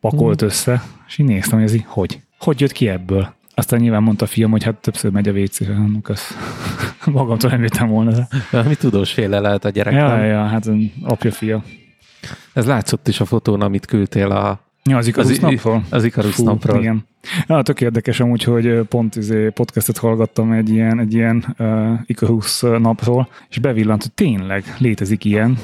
pakolt össze, és így néztem, hogy ez így, hogy? Hogy jött ki ebből? Aztán nyilván mondta a fiam, hogy hát többször megy a WC-re, az magamtól nem jöttem volna. De. Mi tudós féle lehet a gyerek, Ja, nem? ja, hát apja, fia. Ez látszott is a fotón, amit küldtél a, Ja, az Ikarus az, napról? az Ikarus Fú, napról. Igen. Ja, tök érdekes amúgy, hogy pont izé podcastet hallgattam egy ilyen, egy ilyen uh, Ikarus napról, és bevillant, hogy tényleg létezik ilyen.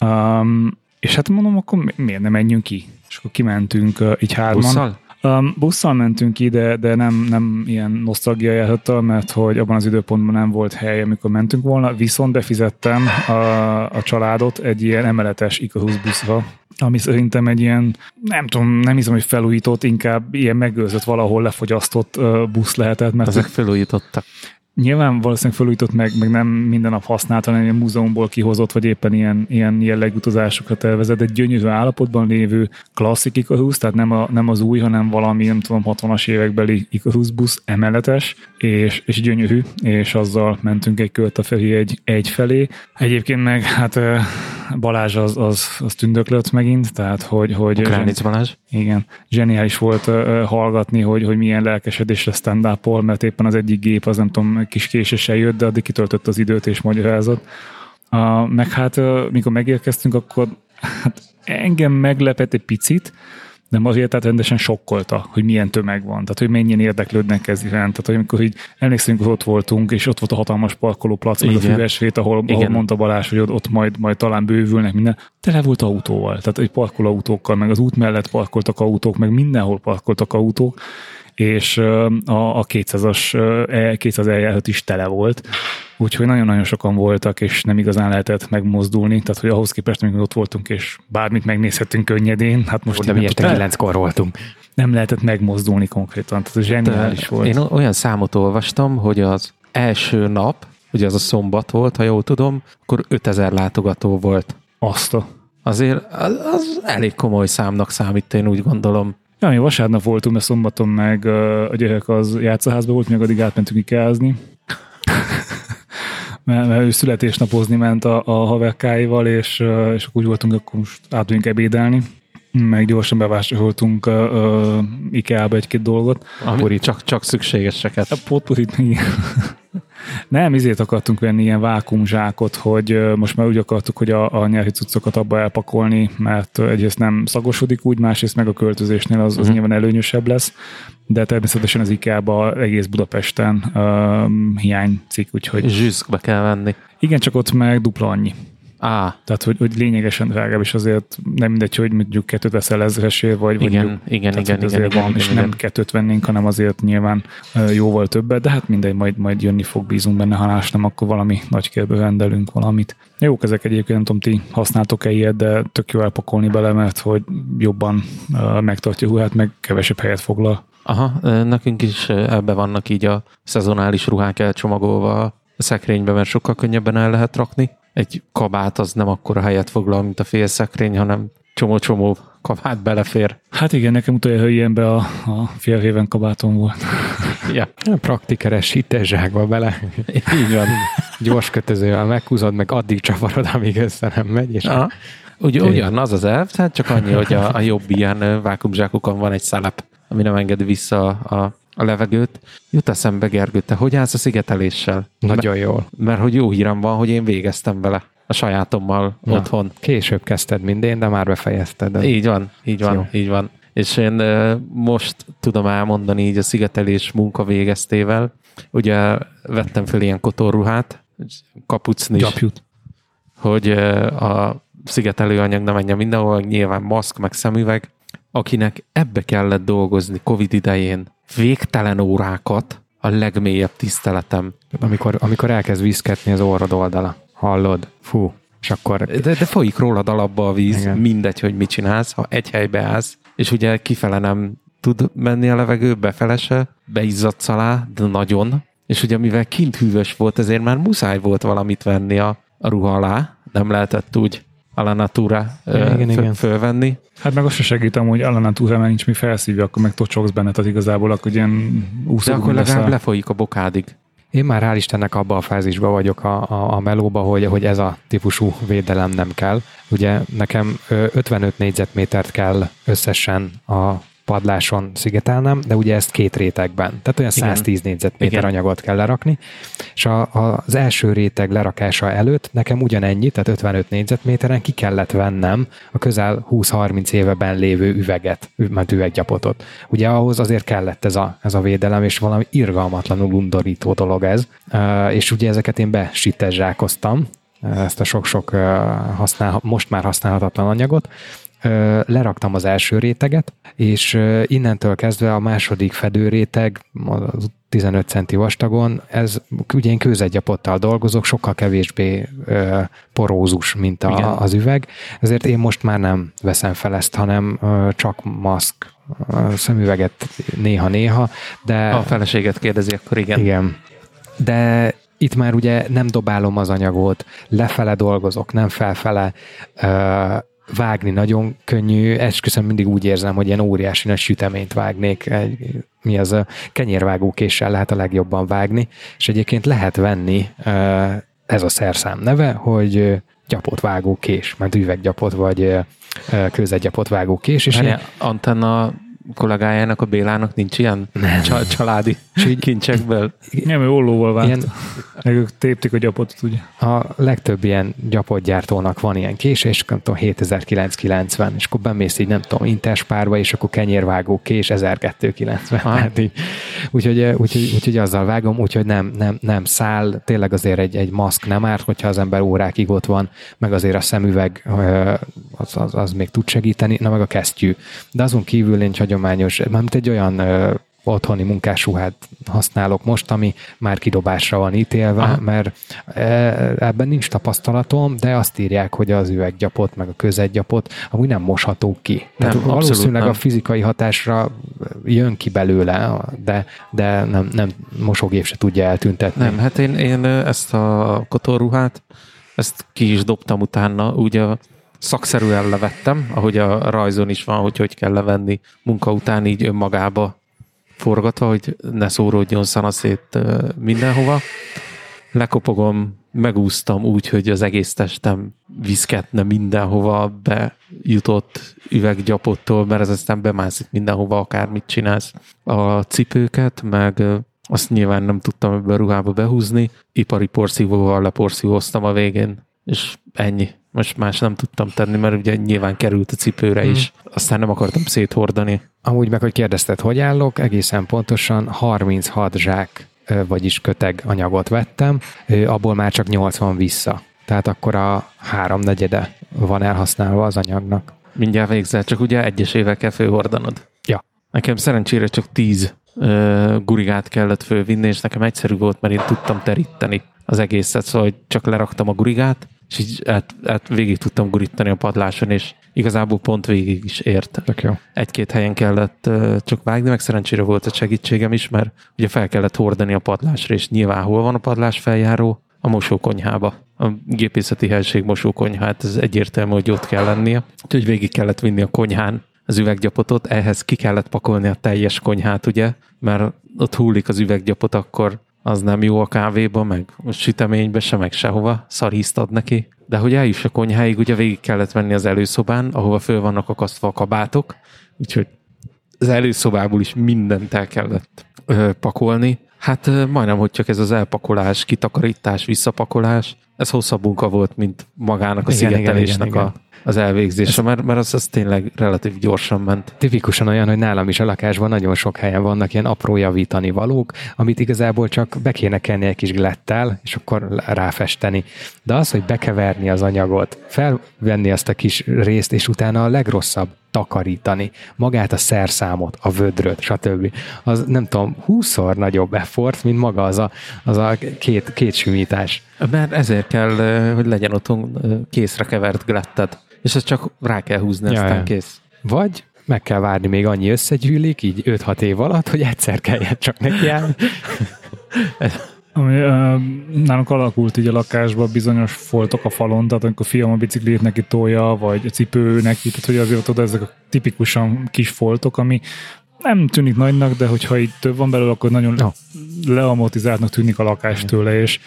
Um, és hát mondom, akkor mi- miért nem menjünk ki? És akkor kimentünk uh, így hárman. Busszal? Um, busszal mentünk ki, de, de nem, nem ilyen nosztalgia járhattal, mert hogy abban az időpontban nem volt hely, amikor mentünk volna, viszont befizettem a, a családot egy ilyen emeletes Icarus buszra, ami szerintem egy ilyen, nem tudom, nem hiszem, hogy felújított, inkább ilyen megőrzött valahol lefogyasztott busz lehetett, mert Ezek felújítottak. Nyilván valószínűleg felújított meg, meg nem minden nap használt, hanem ilyen múzeumból kihozott, vagy éppen ilyen, ilyen jellegű utazásokat tervezett. Egy gyönyörű állapotban lévő klasszik Icarus, tehát nem, a, nem az új, hanem valami, nem tudom, 60-as évekbeli Icarus busz emeletes, és, és gyönyörű, és azzal mentünk egy kört a felé egy, egy felé. Egyébként meg hát Balázs az, az, az tündöklött megint, tehát hogy, hogy Kránic Balázs. igen, zseniális volt hallgatni, hogy, hogy milyen lelkesedésre stand up mert éppen az egyik gép az nem tudom, kis késéssel jött, de addig kitöltött az időt és magyarázott. Uh, meg hát, mikor megérkeztünk, akkor hát engem meglepett egy picit, de azért tehát rendesen sokkolta, hogy milyen tömeg van, tehát hogy mennyien érdeklődnek ez iránt. Tehát, hogy amikor így emlékszünk, hogy ott voltunk, és ott volt a hatalmas parkolóplac, meg a Igen. füvesvét, ahol, ahol mondta Balázs, hogy ott, ott majd, majd talán bővülnek minden. Tele volt autóval, tehát egy parkolóautókkal, meg az út mellett parkoltak autók, meg mindenhol parkoltak autók, és a, a 200-as, ö, E- 200 eljárhat is tele volt. úgyhogy nagyon-nagyon sokan voltak, és nem igazán lehetett megmozdulni, tehát hogy ahhoz képest, amikor ott voltunk, és bármit megnézhettünk könnyedén, hát most De mi este kilenckor voltunk. nem lehetett megmozdulni konkrétan, tehát ez zseniális volt. Én olyan számot olvastam, hogy az első nap, ugye az a szombat volt, ha jól tudom, akkor 5000 látogató volt. Azt a... Azért az, az elég komoly számnak számít, én úgy gondolom. Ja, mi vasárnap voltunk, mert szombaton meg a gyerek az játszaházba volt, meg addig átmentünk ikázni. mert, mert ő születésnapozni ment a, a haverkáival, és, és úgy voltunk, akkor most átmegyünk ebédelni. Meg gyorsan bevásároltunk uh, uh, IKEA-ba egy-két dolgot. Ami csak, csak szükségeseket. A potpourrit meg igen. Nem, izét akartunk venni ilyen vákumzsákot, hogy most már úgy akartuk, hogy a, a nyári cuccokat abba elpakolni, mert egyrészt nem szagosodik úgy, másrészt meg a költözésnél az, az Mhm. nyilván előnyösebb lesz, de természetesen az IKEA-ba egész Budapesten uh, hiányzik, úgyhogy Zsűszkbe kell venni. igen, csak ott meg dupla annyi. Á, Tehát, hogy, hogy lényegesen drágább, és azért nem mindegy, hogy mondjuk kettőt veszel ezresért, vagy igen, mondjuk igen, tehát, igen, igen, azért igen, van, igen, és igen. nem kettőt vennénk, hanem azért nyilván jóval többet, de hát mindegy, majd, majd jönni fog, bízunk benne, ha más nem, akkor valami nagy kérdő rendelünk valamit. Jók ezek egyébként, nem tudom, ti használtok-e ilyet, de tök jó elpakolni bele, mert hogy jobban megtartja ruhát, meg kevesebb helyet foglal. Aha, nekünk is ebbe vannak így a szezonális ruhák elcsomagolva a szekrénybe, mert sokkal könnyebben el lehet rakni. Egy kabát az nem akkora helyet foglal, mint a fél szekrény, hanem csomó-csomó kabát belefér. Hát igen, nekem utoljára ilyenbe a, a fél éven kabátom volt. Ja, Praktikeres hittezsákba bele, így van. gyors kötözővel meghúzod, meg addig csavarod, amíg össze nem megy, és Aha. Ugy, ugyan az az elv, tehát csak annyi, hogy a, a jobb ilyen vákumzsákokon van egy szelep, ami nem engedi vissza a, a levegőt. Jut eszembe, Gergő, te hogy állsz a szigeteléssel? nagyon jól. Mert hogy jó hírem van, hogy én végeztem vele a sajátommal Na. otthon. Később kezdted, mint én, de már befejezted. De Így van, így van, Jó. így van. És én most tudom elmondani így a szigetelés munka végeztével. Ugye vettem fel ilyen kotorruhát, kapucni is, Gyapjut. hogy a szigetelő anyag ne menjen mindenhol, nyilván maszk, meg szemüveg. Akinek ebbe kellett dolgozni Covid idején végtelen órákat, a legmélyebb tiszteletem. amikor, amikor elkezd vízketni az orrod oldala, hallod? Fú, és akkor De, de folyik rólad alapba a víz. Igen. mindegy, hogy mit csinálsz, ha egy helybe állsz, és ugye kifele nem tud menni a levegő, befele se, beizzadsz alá, de nagyon. És ugye mivel kint hűvös volt, ezért már muszáj volt valamit venni a, a ruha alá, nem lehetett úgy a la natura Igen, igen, igen. fölvenni. Hát meg azt se segítem, hogy Alana túlra, mert nincs mi felszívja, akkor meg tocsogsz benne, tehát igazából akkor ilyen De úszó akkor legalább lefolyik a bokádig. Én már hál' Istennek abba a fázisba vagyok a, a, a melóba, hogy, hogy ez a típusú védelem nem kell. Ugye nekem ö, 55 négyzetmétert kell összesen a padláson szigetelnem, de ugye ezt két rétegben, tehát olyan Igen. 110 négyzetméter Igen. anyagot kell lerakni, és a, a, az első réteg lerakása előtt nekem ugyanennyi, tehát 55 négyzetméteren ki kellett vennem a közel 20-30 éveben lévő üveget, mert üveggyapotot. Ugye ahhoz azért kellett ez a, ez a védelem, és valami irgalmatlanul undorító dolog ez, és ugye ezeket én besitezsákoztam, ezt a sok-sok használ, most már használhatatlan anyagot, leraktam az első réteget, és innentől kezdve a második fedőréteg, az 15 centi vastagon, ez ugye én kőzetgyapottal dolgozok, sokkal kevésbé ö, porózus, mint Igen. a, az üveg, ezért én most már nem veszem fel ezt, hanem ö, csak maszk, ö, szemüveget néha-néha, de... A feleséget kérdezi, akkor igen. Igen. De itt már ugye nem dobálom az anyagot, lefele dolgozok, nem felfele. Vágni nagyon könnyű, esküszöm mindig úgy érzem, hogy ilyen óriási nagy süteményt vágnék, egy, mi az a kenyérvágókéssel lehet a legjobban vágni, és egyébként lehet venni ez a szerszám neve, hogy gyapot vágó kés, mert üveggyapot vagy kőzetgyapot vágó kés, és Várjál, Antenna kollégájának, a Bélának nincs ilyen Csa- családi kincsekből. Nem, ő ollóval vágt. ilyen. Meg ők tépték a gyapotot, ugye. a legtöbb ilyen gyapotgyártónak van ilyen kés, és nem tudom, 7990, és akkor bemész így, nem tudom, interspárba, és akkor kenyérvágó kés 1290. Aha. Hát így, úgyhogy, úgyhogy, úgyhogy, azzal vágom, úgyhogy nem, nem, nem száll, tényleg azért egy, egy maszk nem árt, hogyha az ember órákig ott van, meg azért a szemüveg az, az, az még tud segíteni, na meg a kesztyű. De azon kívül én hagyományos, mármint egy olyan otthoni munkásruhát használok most, ami már kidobásra van ítélve, Aha. mert e, ebben nincs tapasztalatom, de azt írják, hogy az üveggyapot, meg a közeggyapot amúgy nem mosható ki. Tehát nem, valószínűleg nem. a fizikai hatásra jön ki belőle, de, de nem, nem mosógép se tudja eltüntetni. Nem, hát én, én ezt a kotorruhát, ezt ki is dobtam utána, ugye szakszerűen levettem, ahogy a rajzon is van, hogy hogy kell levenni munka után így önmagába forgatva, hogy ne szóródjon szanaszét mindenhova. Lekopogom, megúsztam úgy, hogy az egész testem viszketne mindenhova, bejutott üveggyapottól, mert ez aztán bemászik mindenhova, akármit csinálsz. A cipőket, meg azt nyilván nem tudtam ebbe a ruhába behúzni, ipari porszívóval leporszívóztam a végén, és ennyi. Most más nem tudtam tenni, mert ugye nyilván került a cipőre is. Hmm. Aztán nem akartam széthordani. Amúgy meg, hogy kérdezted, hogy állok, egészen pontosan 36 zsák, vagyis köteg anyagot vettem, abból már csak 80 vissza. Tehát akkor a háromnegyede van elhasználva az anyagnak. Mindjárt végzel, csak ugye egyesével kell főhordanod. Ja. Nekem szerencsére csak 10 uh, gurigát kellett fölvinni, és nekem egyszerű volt, mert én tudtam teríteni az egészet, szóval csak leraktam a gurigát, és így át, át végig tudtam gurítani a padláson, és igazából pont végig is ért. Egy-két helyen kellett csak vágni, meg szerencsére volt a segítségem is, mert ugye fel kellett hordani a padlásra, és nyilván hol van a padlás feljáró? A mosókonyhába. A gépészeti helység mosókonyha, hát ez egyértelmű, hogy ott kell lennie. Úgyhogy végig kellett vinni a konyhán az üveggyapotot, ehhez ki kellett pakolni a teljes konyhát, ugye, mert ott hullik az üveggyapot, akkor az nem jó a kávéba, meg a süteménybe se, meg sehova, szarízt ad neki. De hogy eljuss a konyháig, ugye végig kellett venni az előszobán, ahova föl vannak akasztva a kabátok, úgyhogy az előszobából is mindent el kellett ö, pakolni. Hát ö, majdnem, hogy csak ez az elpakolás, kitakarítás, visszapakolás, ez hosszabb munka volt, mint magának a igen, szigetelésnek igen, igen, igen. a az elvégzése, mert, mert az, az tényleg relatív gyorsan ment. Tipikusan olyan, hogy nálam is a lakásban nagyon sok helyen vannak ilyen apró javítani valók, amit igazából csak be kéne kenni egy kis glettel, és akkor ráfesteni. De az, hogy bekeverni az anyagot, felvenni azt a kis részt, és utána a legrosszabb, takarítani, magát a szerszámot, a vödröt, stb. Az nem tudom, húszszor nagyobb effort, mint maga az a, az a két, két simítás. Mert ezért kell, hogy legyen otthon készre kevert gletted és ezt csak rá kell húzni, ja, aztán ja. kész. Vagy meg kell várni, még annyi összegyűlik, így 5-6 év alatt, hogy egyszer kelljen csak nekiállni. Ami, uh, nálunk alakult így a lakásban bizonyos foltok a falon, tehát amikor a fiam a biciklit neki tolja, vagy a cipő neki, tehát hogy azért oda ezek a tipikusan kis foltok, ami nem tűnik nagynak, de hogyha itt több van belőle, akkor nagyon no. leamortizáltnak tűnik a lakás tőle, és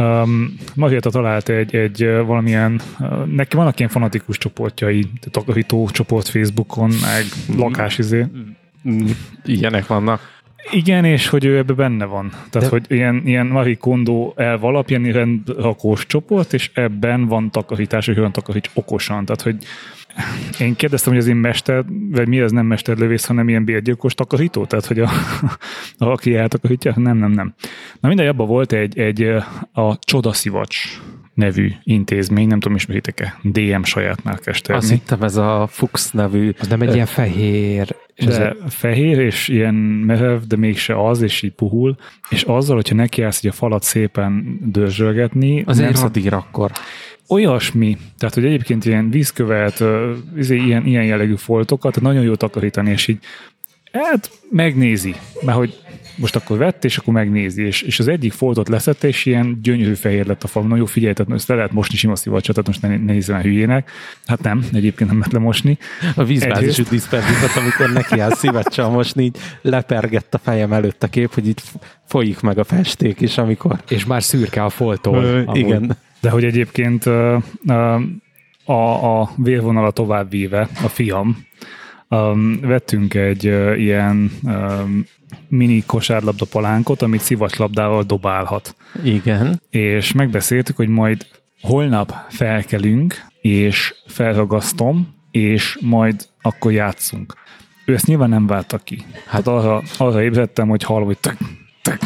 Um, Marietta talált egy, egy valamilyen, uh, neki vannak ilyen fanatikus csoportjai, takarító csoport Facebookon, meg lakásizé. Ilyenek vannak. Igen, és hogy ő ebbe benne van. Tehát, De... hogy ilyen, ilyen Marie Kondo elv alapján rendrakós csoport, és ebben van takarítás, hogy olyan takaríts okosan. Tehát, hogy én kérdeztem, hogy az én mester, vagy mi az nem mesterlövész, hanem ilyen bérgyilkos takarító? Tehát, hogy a, a, aki eltakarítja? Nem, nem, nem. Na minden abban volt egy, egy a Csodaszivacs nevű intézmény, nem tudom, ismeritek-e, DM saját márkás termék. Azt hittem, ez a Fuchs nevű. Az nem egy ilyen fehér de fehér, és ilyen merev, de mégse az, és így puhul, és azzal, hogyha nekiállsz hogy a falat szépen dörzsölgetni... Az egy radír akkor olyasmi, tehát hogy egyébként ilyen vízkövet, izé, ilyen, ilyen jellegű foltokat nagyon jó takarítani, és így hát megnézi, mert hogy most akkor vett, és akkor megnézi, és, és az egyik foltot leszette, és ilyen gyönyörű fehér lett a fal. Nagyon jó, figyelj, tehát ezt le lehet mosni sima szivacsot, tehát most ne, ne nézzem el hülyének. Hát nem, egyébként nem lehet lemosni. A vízbázisú diszperzikat, amikor neki áll szivacsal mosni, így lepergett a fejem előtt a kép, hogy itt folyik meg a festék is, amikor... És már szürke a foltól. Ö, igen. De hogy egyébként a, a vérvonala tovább víve, a fiam, um, vettünk egy uh, ilyen um, mini kosárlabda palánkot, amit szivacslabdával dobálhat. Igen. És megbeszéltük, hogy majd holnap felkelünk, és felragasztom, és majd akkor játszunk. Ő ezt nyilván nem válta ki. Hát arra, arra ébredtem, hogy hallom, hogy tök, tök.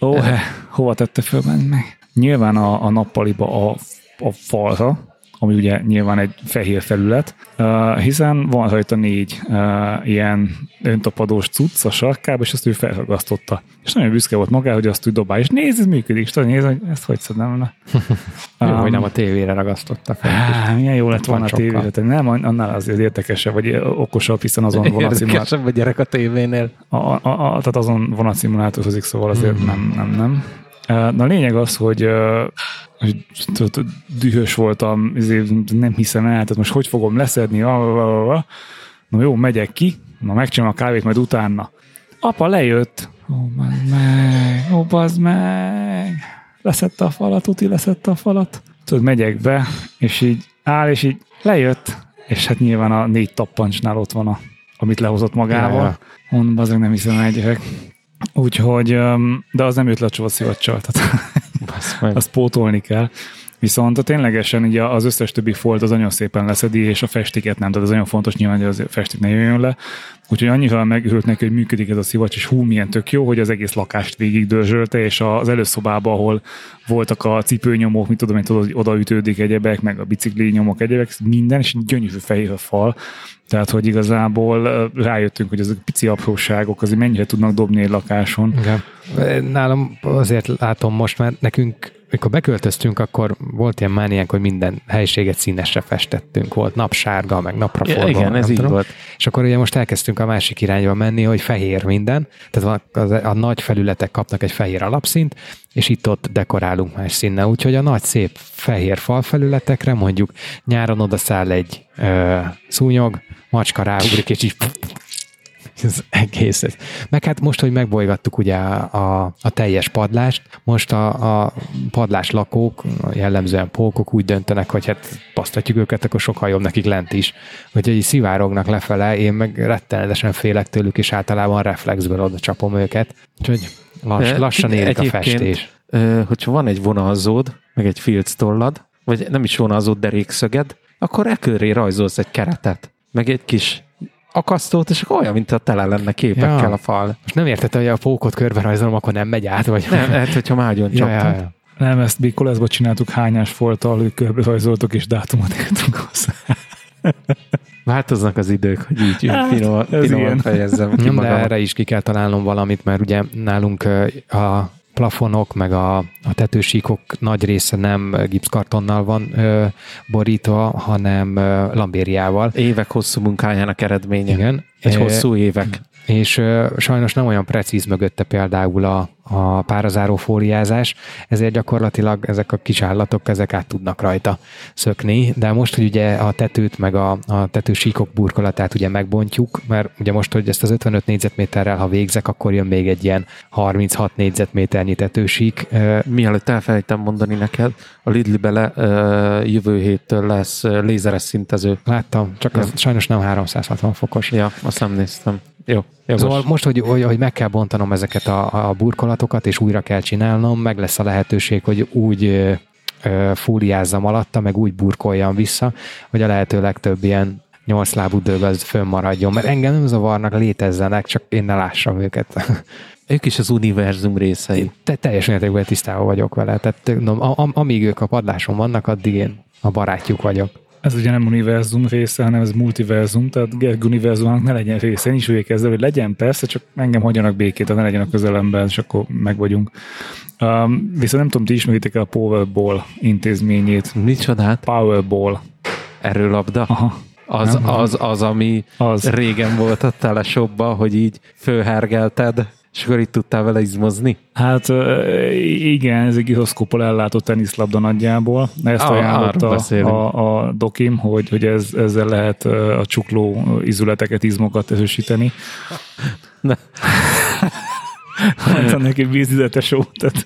Ó, he, hova tette föl meg? Nyilván a, a nappaliba a, a falra, ami ugye nyilván egy fehér felület, uh, hiszen van rajta négy uh, ilyen öntapadós cucc a sarkába, és ezt ő felragasztotta. És nagyon büszke volt magára, hogy azt úgy dobálja, és nézd, ez működik, és nézd, hogy ezt hogy szedem le. Jó, um, hogy nem a tévére ragasztotta fel. Á, milyen jó lett volna a tévére. Nem, annál azért érdekesebb, vagy okosabb, hiszen azon Érdekesebb a gyerek a tévénél. A, a, a, tehát azon vonatszimulátorozik, szóval azért mm. nem, nem, nem. Na a lényeg az, hogy, hogy dühös voltam, nem hiszem el, tehát most hogy fogom leszedni, na jó, megyek ki, na megcsinálom a kávét, majd utána. Apa lejött. Ó, oh, meg, ó, bazd meg. Leszette a falat, uti leszette a falat. Tudod, megyek be, és így áll, és így lejött, és hát nyilván a négy tappancsnál ott van, a, amit lehozott magával. Ja, ja. Mondom, bazd nem hiszem el, gyerek. Úgyhogy, de az nem jött le a csavasszivacsal, tehát azt pótolni kell. Viszont ténylegesen ugye az összes többi folt az nagyon szépen leszedi, és a festiket nem, tehát ez nagyon fontos nyilván, hogy az festik ne jöjjön le. Úgyhogy annyira megült neki, hogy működik ez a szivacs, és hú, milyen tök jó, hogy az egész lakást végig dörzsölte, és az előszobában, ahol voltak a cipőnyomok, mit tudom, hogy odaütődik egyebek, meg a bicikli nyomok egyebek, minden, és gyönyörű fehér a fal. Tehát, hogy igazából rájöttünk, hogy ezek pici apróságok azért mennyire tudnak dobni egy lakáson. Igen. Nálam azért látom most, mert nekünk mikor beköltöztünk, akkor volt ilyen mániánk, hogy minden helyiséget színesre festettünk. Volt napsárga, meg napra forgó. Igen, ez így tudom. volt. És akkor ugye most elkezdtünk a másik irányba menni, hogy fehér minden. Tehát a, a, a nagy felületek kapnak egy fehér alapszint, és itt-ott dekorálunk más színnel. Úgyhogy a nagy szép fehér falfelületekre mondjuk nyáron odaszáll egy ö, szúnyog, macska ráugrik, és így ez egész. Meg hát most, hogy megbolygattuk ugye a, a teljes padlást, most a, a padlás lakók, jellemzően pókok úgy döntenek, hogy hát pasztatjuk őket, akkor sokkal jobb nekik lent is. Úgyhogy így szivárognak lefele, én meg rettenetesen félek tőlük, és általában reflexből oda csapom őket. Úgyhogy lass, lassan érik a festés. Hogyha van egy vonalzód, meg egy filctollad, vagy nem is vonalzód, derékszöged, akkor e köré rajzolsz egy keretet, meg egy kis akasztót, és akkor olyan, mint a tele lenne képekkel ja. a fal. Most nem értette, hogy a pókot körbe rajzolom, akkor nem megy át, vagy... Nem, hát, hogyha mágyon ja, ja, ja. Nem, ezt Bikoleszba csináltuk hányás folttal, hogy körbe rajzoltok, és dátumot írtunk hozzá. Változnak az idők, hogy így hát, finoman, finoman fejezzem ki De erre is ki kell találnom valamit, mert ugye nálunk a plafonok, meg a, a tetősíkok nagy része nem gipszkartonnal van ö, borítva, hanem ö, lambériával. Évek hosszú munkájának eredménye. Igen. Egy hosszú évek. És ö, sajnos nem olyan precíz mögötte például a, a párazáró fóliázás, ezért gyakorlatilag ezek a kis állatok, ezek át tudnak rajta szökni, de most, hogy ugye a tetőt, meg a, a tetősíkok burkolatát ugye megbontjuk, mert ugye most, hogy ezt az 55 négyzetméterrel, ha végzek, akkor jön még egy ilyen 36 négyzetméternyi tetősík. Mielőtt elfelejtem mondani neked, a Lidl bele jövő héttől lesz lézeres szintező. Láttam, csak az sajnos nem 360 fokos. Ja, azt nem néztem. Jó. Jogos. Szóval most, hogy, hogy, hogy meg kell bontanom ezeket a, a burkolatokat, és újra kell csinálnom, meg lesz a lehetőség, hogy úgy fúliázzam alatta, meg úgy burkoljam vissza, hogy a lehető legtöbb ilyen nyolc lábú dög az fönnmaradjon, mert engem nem zavarnak, létezzenek, csak én ne lássam őket. Ők is az univerzum részei. Te, teljes mértékben tisztában vagyok vele. Tehát no, am, amíg ők a padláson vannak, addig én a barátjuk vagyok. Ez ugye nem univerzum része, hanem ez multiverzum, tehát Gerg univerzumnak ne legyen része. Én is úgy kezdve, hogy legyen persze, csak engem hagyjanak békét, ne legyen a közelemben, és akkor meg vagyunk. Um, viszont nem tudom, ti ismeritek a Powerball intézményét. Micsodát? Powerball. Erőlabda? Aha. Az, az, az, ami az. régen volt a teleshopba, hogy így főhergelted és akkor itt tudtál vele izmozni? Hát igen, ez egy giroszkóppal ellátott teniszlabda nagyjából. Ezt ah, ajánlotta a, a, a dokim, hogy, hogy ez, ezzel lehet a csukló izületeket, izmokat erősíteni. Ne. Mondtam neki vízüzetes ó, tehát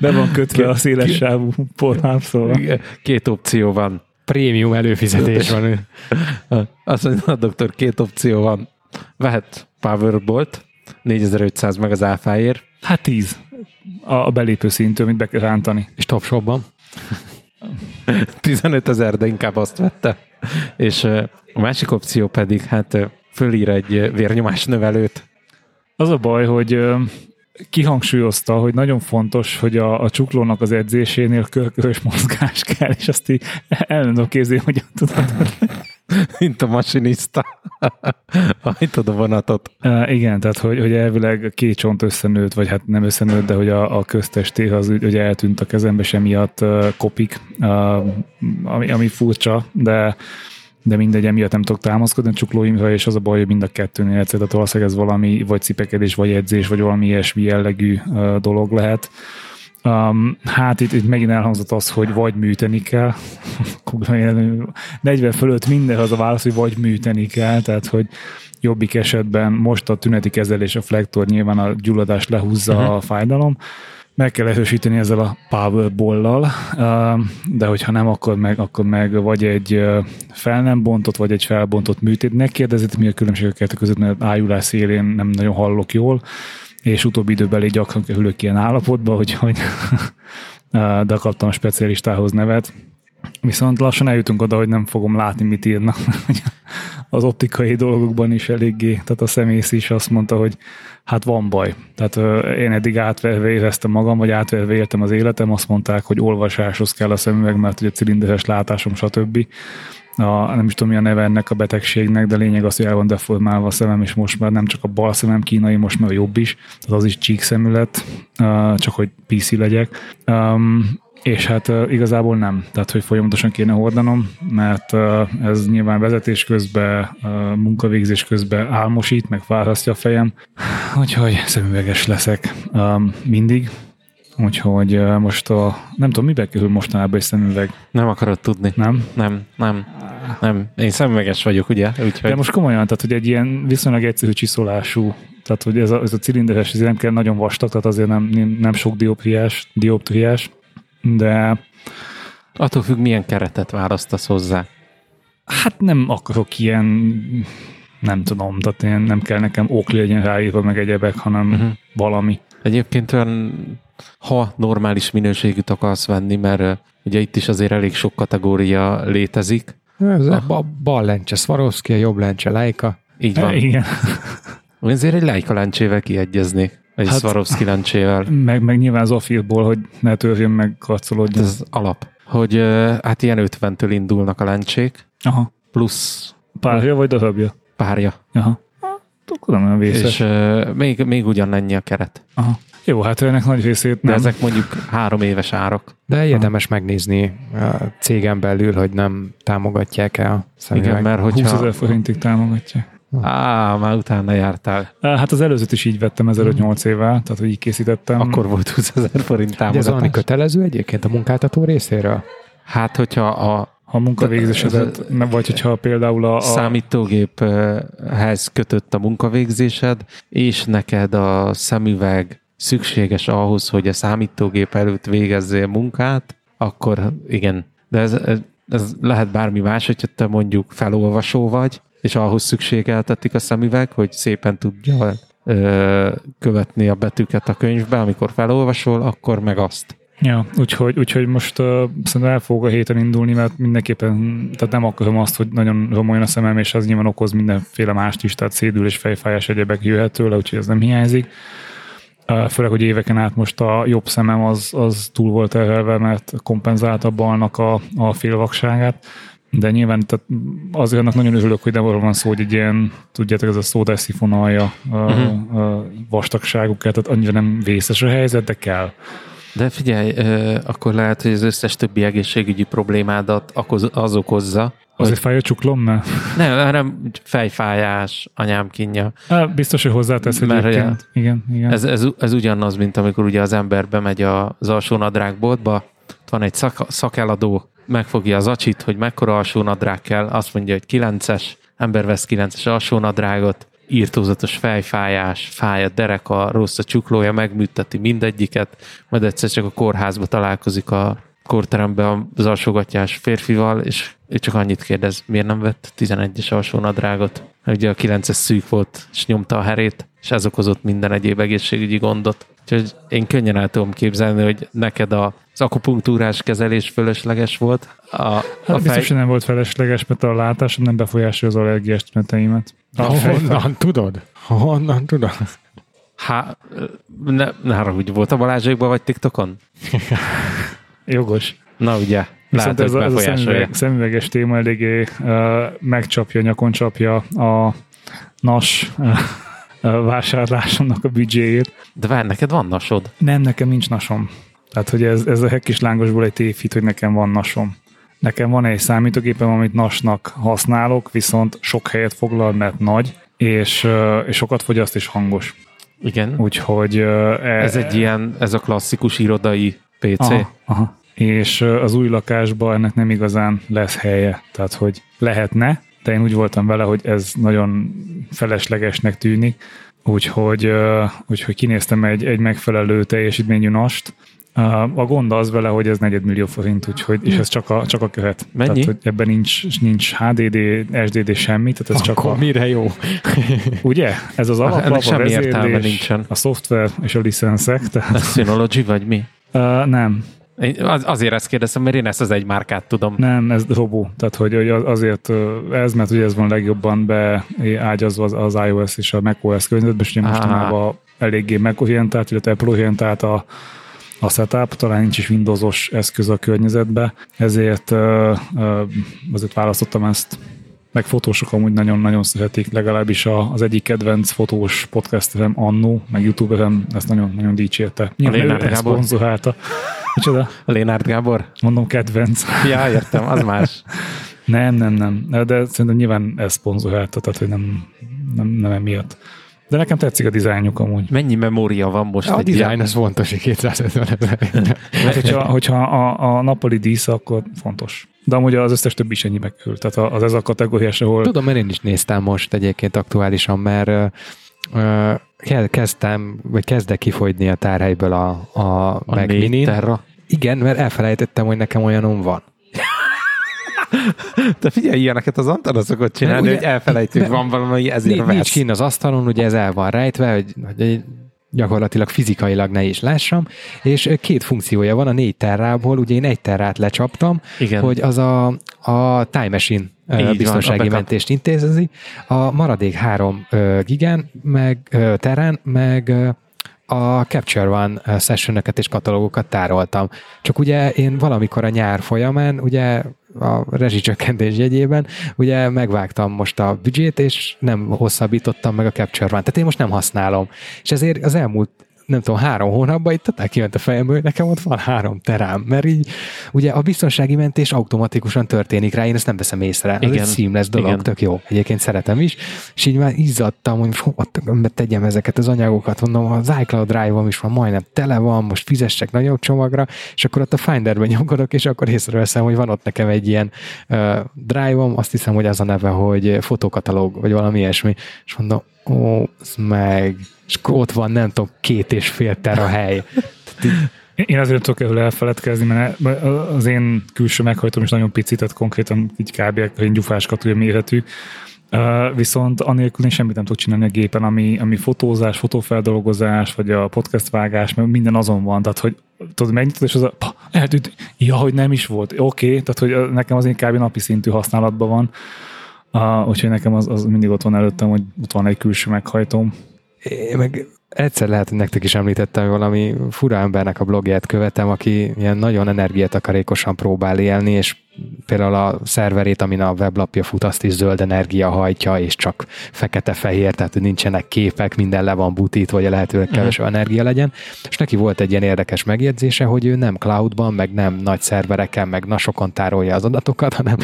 be van kötve a széles sávú pornám, szóval. Két opció van. Prémium előfizetés van. Azt mondja, a doktor, két opció van. Vehet Powerbolt, 4500 meg az áfáért. Hát 10 a belépő szintű, amit be kell rántani. És top shopban? 15 ezer, de inkább azt vette. És a másik opció pedig, hát fölír egy vérnyomás növelőt. Az a baj, hogy kihangsúlyozta, hogy nagyon fontos, hogy a, a csuklónak az edzésénél körkörös mozgás kell, és azt így el nem tudom képzelni, hogy tudod. Mint a masinista. Hajtod a vonatot. Uh, igen, tehát hogy, hogy elvileg két csont összenőtt, vagy hát nem összenőtt, de hogy a, a köztesté az ugye eltűnt a kezembe, sem miatt uh, kopik, uh, ami, ami furcsa, de de mindegy, emiatt nem tudok támaszkodni a csuklóimra, és az a baj, hogy mind a kettőnél egyszer, tehát valószínűleg ez valami vagy cipekedés, vagy edzés, vagy valami ilyesmi jellegű uh, dolog lehet. Um, hát itt, itt megint elhangzott az, hogy vagy műteni kell. 40 fölött minden az a válasz, hogy vagy műteni kell, tehát hogy jobbik esetben most a tüneti kezelés, a flektor nyilván a gyulladást lehúzza uh-huh. a fájdalom, meg kell erősíteni ezzel a powerball de hogyha nem, akkor meg, akkor meg vagy egy fel nem bontott, vagy egy felbontott műtét. Ne kérdezzétek, mi a különbség a kettő között, mert ájulás szélén nem nagyon hallok jól, és utóbbi időben elég gyakran kerülök ilyen állapotba, hogy, hogy de kaptam a specialistához nevet. Viszont lassan eljutunk oda, hogy nem fogom látni, mit írnak. Az optikai dolgokban is eléggé, tehát a szemész is azt mondta, hogy hát van baj. Tehát én eddig átverve éreztem magam, vagy átverve éltem az életem, azt mondták, hogy olvasáshoz kell a szemüveg, mert ugye cilinderes látásom, stb. A, nem is tudom, mi a neve ennek a betegségnek, de lényeg az, hogy el van deformálva a szemem, és most már nem csak a bal szemem kínai, most már a jobb is, tehát az is csíkszemű lett, csak hogy PC legyek. Um, és hát uh, igazából nem, tehát hogy folyamatosan kéne hordanom, mert uh, ez nyilván vezetés közben, uh, munkavégzés közben álmosít, meg fárasztja a fejem, úgyhogy szemüveges leszek um, mindig, Úgyhogy most a, nem tudom, mibe kerül mostanában egy szemüveg? Nem akarod tudni. Nem? Nem, nem, nem. Én szemüveges vagyok, ugye? Úgyhogy... De most komolyan, tehát hogy egy ilyen viszonylag egyszerű csiszolású, tehát hogy ez a, ez a cilinderes, ez nem kell nagyon vastag, tehát azért nem, nem sok dioptriás, dioptriás, de... Attól függ, milyen keretet választasz hozzá. Hát nem akarok ilyen, nem tudom, tehát én nem kell nekem okli legyen ráírva meg egyebek, hanem uh-huh. valami. Egyébként olyan, ha normális minőségűt akarsz venni, mert ugye itt is azért elég sok kategória létezik. Ez a, a bal lencse Swarovski, a jobb lencse Leica. Így van. E, igen. Azért egy Leica lencsével kiegyeznék. Egy hát, Swarovski lencsével. Meg, meg nyilván az affilból, hogy ne törjön meg, karcolódjon. Ez alap. Hogy hát ilyen 50-től indulnak a lencsék. Aha. Plusz... Párja vagy darabja? Párja. Aha. Akkor nem olyan vészes. És uh, még, még ugyanennyi a keret. Aha. Jó, hát ennek nagy részét nem. De ezek mondjuk három éves árak. De érdemes Aha. megnézni a cégen belül, hogy nem támogatják-e a szemüveg. Igen, mert hogyha... 20 ezer forintig támogatják. Á, már utána jártál. Hát az előzőt is így vettem 1008 évvel, tehát hogy így készítettem. Akkor volt 20 ezer forint támogatás. De ez valami kötelező egyébként a munkáltató részéről? Hát, hogyha a a munkavégzésedet, vagy hogyha például a, a... Számítógéphez kötött a munkavégzésed, és neked a szemüveg szükséges ahhoz, hogy a számítógép előtt végezzél munkát, akkor igen. De ez, ez, ez lehet bármi más, hogyha te mondjuk felolvasó vagy, és ahhoz szükségeltetik a szemüveg, hogy szépen tudja ö, követni a betűket a könyvbe, amikor felolvasol, akkor meg azt. Ja, úgyhogy, úgyhogy most uh, szerintem el fog a héten indulni, mert mindenképpen tehát nem akarom azt, hogy nagyon romoljon a szemem, és az nyilván okoz mindenféle mást is, tehát szédül és fejfájás egyebek jöhet tőle, úgyhogy ez nem hiányzik. Uh, főleg, hogy éveken át most a jobb szemem az, az túl volt erőlve, mert kompenzálta a balnak a, a félvakságát de nyilván tehát azért annak nagyon örülök, hogy nem arról van szó, hogy egy ilyen, tudjátok, ez a szódás szifonalja a, uh-huh. a vastagságukat, tehát annyira nem vészes a helyzet, de kell. De figyelj, akkor lehet, hogy az összes többi egészségügyi problémádat az okozza. Azért fáj a csuklom, ne? Nem, hanem fejfájás, anyám kínja. Há, biztos, hogy hozzátesz Mert egyébként. Igen, igen. Ez, ez, ez ugyanaz, mint amikor ugye az ember bemegy az alsó nadrágboltba, van egy szak, szakeladó, megfogja az acsit, hogy mekkora alsó nadrág kell, azt mondja, hogy 9-es, ember vesz 9-es alsó nadrágot, írtózatos fejfájás, fáj a dereka, rossz a csuklója, megműteti mindegyiket, majd egyszer csak a kórházba találkozik a kórterembe az alsógatjás férfival, és ő csak annyit kérdez, miért nem vett 11-es alsó nadrágot? Ugye a 9-es szűk volt, és nyomta a herét, és ez okozott minden egyéb egészségügyi gondot. Úgyhogy én könnyen el tudom képzelni, hogy neked az akupunktúrás kezelés fölösleges volt. A, a hát fej... biztos, hogy nem volt felesleges, mert a látásom nem befolyásolja az allergiás tüneteimet. Honnan tudod? Honnan tudod? Há, ne, ne haragudj, volt a Balázsékban vagy TikTokon? Jogos. Na ugye, Viszont ez, a, ez a szemüveg, szemüveges téma eléggé uh, megcsapja, nyakon csapja a NAS uh, vásárlásomnak a büdzséjét. De várj, neked van nasod? Nem, nekem nincs nasom. Tehát, hogy ez, ez a hekkis lángosból egy tévhit, hogy nekem van nasom. Nekem van egy számítógépem, amit nasnak használok, viszont sok helyet foglal, mert nagy, és, és sokat fogyaszt és hangos. Igen. Úgyhogy... Uh, Ez egy ilyen, ez a klasszikus irodai PC. Aha, aha. És az új lakásban ennek nem igazán lesz helye. Tehát, hogy lehetne, de én úgy voltam vele, hogy ez nagyon feleslegesnek tűnik, úgyhogy, úgyhogy kinéztem egy, egy megfelelő teljesítményű nast. A gond az vele, hogy ez negyedmillió forint, úgyhogy, és ez csak a, csak a követ. Mennyi? Tehát, hogy ebben nincs, nincs HDD, SDD semmi, tehát ez csak Akkor a, mire jó? ugye? Ez az Hát alap, ennek a semmi értelme nincsen. a szoftver és a licenszek, tehát Ez Synology vagy mi? uh, nem, az, azért ezt kérdezem, mert én ezt az egy márkát tudom. Nem, ez robó. Tehát, hogy hogy az- azért ez, mert ugye ez van legjobban beágyazva az, az iOS és a macOS környezetben, és ugye mostanában eléggé Mac-orientált, illetve Apple-orientált a, a setup, talán nincs is Windowsos eszköz a környezetbe, ezért azért választottam ezt. Meg fotósok amúgy nagyon-nagyon szeretik, legalábbis az egyik kedvenc fotós podcasterem Annó, meg youtuberem ezt nagyon-nagyon dicsérte. Nyilván ő ezt szponzorálta. Micsoda? Lénárd Gábor? Mondom kedvenc. Ja, értem, az más. Nem, nem, nem. De szerintem nyilván ez szponzorálta, tehát hogy nem, nem, nem emiatt. De nekem tetszik a dizájnjuk amúgy. Mennyi memória van most? A ilyen- az fontos, hogy 250 ezer. Hát, hogyha, hogyha a, a nappali dísz, akkor fontos. De amúgy az összes többi is ennyibe kerül. Tehát az ez a kategóriás, ahol Tudom, mert én is néztem most egyébként aktuálisan, mert kezdtem, vagy kezdek kifogyni a tárhelyből a, a, a Mac Mini. terra. Igen, mert elfelejtettem, hogy nekem olyanom van. De figyelj, ilyeneket az Antona szokott csinálni, Mert hogy ugye- elfelejtjük, van valami, ezért Nincs, nincs kín az asztalon, ugye ez el van rejtve, hogy, hogy gyakorlatilag fizikailag ne is lássam, és két funkciója van a négy terrából, ugye én egy terrát lecsaptam, Igen. hogy az a, a Time Machine Így van, biztonsági backup. mentést intézezi, a maradék három gigán, meg terán, meg a Capture One sessionöket és katalógokat tároltam. Csak ugye én valamikor a nyár folyamán, ugye a rezsicsökkentés jegyében, ugye megvágtam most a büdzsét, és nem hosszabbítottam meg a Capture One. Tehát én most nem használom. És ezért az elmúlt nem tudom, három hónapban itt totál kiment a fejemből, hogy nekem ott van három terám, mert így ugye a biztonsági mentés automatikusan történik rá, én ezt nem veszem észre. Ez Igen. egy seamless dolog, Igen. tök jó. Egyébként szeretem is, és így már izzadtam, hogy hova tegyem ezeket az anyagokat, mondom, az iCloud Drive-om is van, majdnem tele van, most fizessek nagyobb csomagra, és akkor ott a Finderben nyomkodok, és akkor észreveszem, hogy van ott nekem egy ilyen uh, drive-om, azt hiszem, hogy az a neve, hogy fotókatalóg, vagy valami ilyesmi, és mondom, ó, meg, és akkor ott van, nem tudom, két és fél tera hely. Én azért tudok erről elfeledkezni, mert az én külső meghajtom is nagyon pici, tehát konkrétan így kb. egy gyufáskatúja méretű. Uh, viszont anélkül én semmit nem tudok csinálni a gépen, ami, ami fotózás, fotófeldolgozás, vagy a podcast vágás, mert minden azon van, tehát hogy tudod, megnyitod, és az a, pa, eltűnt, ja, hogy nem is volt, oké, okay, tehát hogy nekem az én kb. napi szintű használatban van, uh, úgyhogy nekem az, az mindig ott van előttem, hogy ott van egy külső meghajtóm. Én meg egyszer lehet, hogy nektek is említettem, valami fura embernek a blogját követem, aki ilyen nagyon energiatakarékosan próbál élni, és például a szerverét, amin a weblapja fut, azt is zöld energia hajtja, és csak fekete-fehér, tehát nincsenek képek, minden le van butítva, hogy a lehetőleg kevesebb energia legyen. És neki volt egy ilyen érdekes megjegyzése, hogy ő nem cloudban, meg nem nagy szervereken, meg nasokon tárolja az adatokat, hanem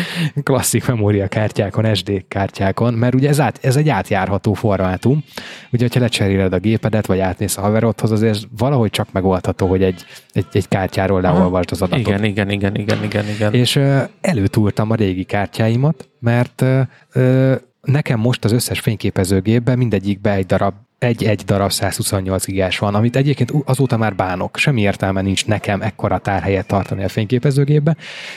klasszik memóriakártyákon, SD kártyákon, mert ugye ez, át, ez egy átjárható formátum. Ugye, hogyha lecseréled a gépedet, vagy átmész a haverodhoz, azért valahogy csak megoldható, hogy egy, egy, egy kártyáról leolvasd az adatot. Igen, igen, igen, igen, igen, igen. És ö, előtúrtam a régi kártyáimat, mert nekem most az összes fényképezőgépben mindegyikbe egy darab egy-egy darab 128 gigás van, amit egyébként azóta már bánok. Semmi értelme nincs nekem ekkora tárhelyet tartani a fényképezőgépbe,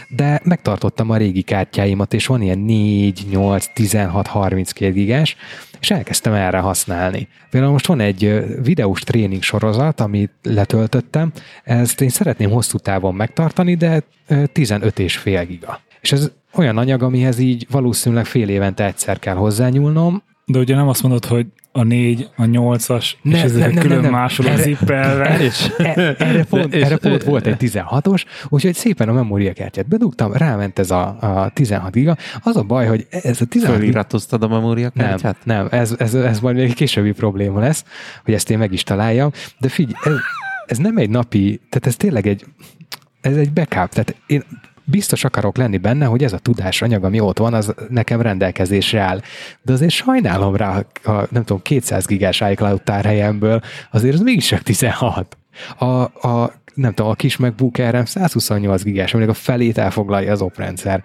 de megtartottam a régi kártyáimat, és van ilyen 4, 8, 16, 32 gigás, és elkezdtem erre használni. Például most van egy videós tréning sorozat, amit letöltöttem, ezt én szeretném hosszú távon megtartani, de ö, 15 és fél giga. És ez olyan anyag, amihez így valószínűleg fél évente egyszer kell hozzányúlnom, De ugye nem azt mondod, hogy a négy, a nyolcas, Ne, és ezek nem, nem, külön nem, nem. másoló Erre- zippelve. És, E- erre pont, És- erre pont volt egy 16-os, úgyhogy szépen a memóriakártyát bedugtam, ráment ez a, a 16 giga. Az a baj, hogy ez a 16 giga, Föliratoztad a nem, memóriakártyát? nem, ez, ez, ez majd még egy későbbi probléma lesz, hogy ezt én meg is találjam, de figyelj, ez, ez nem egy napi, tehát ez tényleg egy, ez egy backup, tehát én biztos akarok lenni benne, hogy ez a tudásanyag, ami ott van, az nekem rendelkezésre áll. De azért sajnálom rá, a, nem tudom, 200 gigás iCloud tárhelyemből, azért az mégis csak 16. A, a nem tudom, a kis MacBook Air 128 gigás, aminek a felét elfoglalja az oprendszer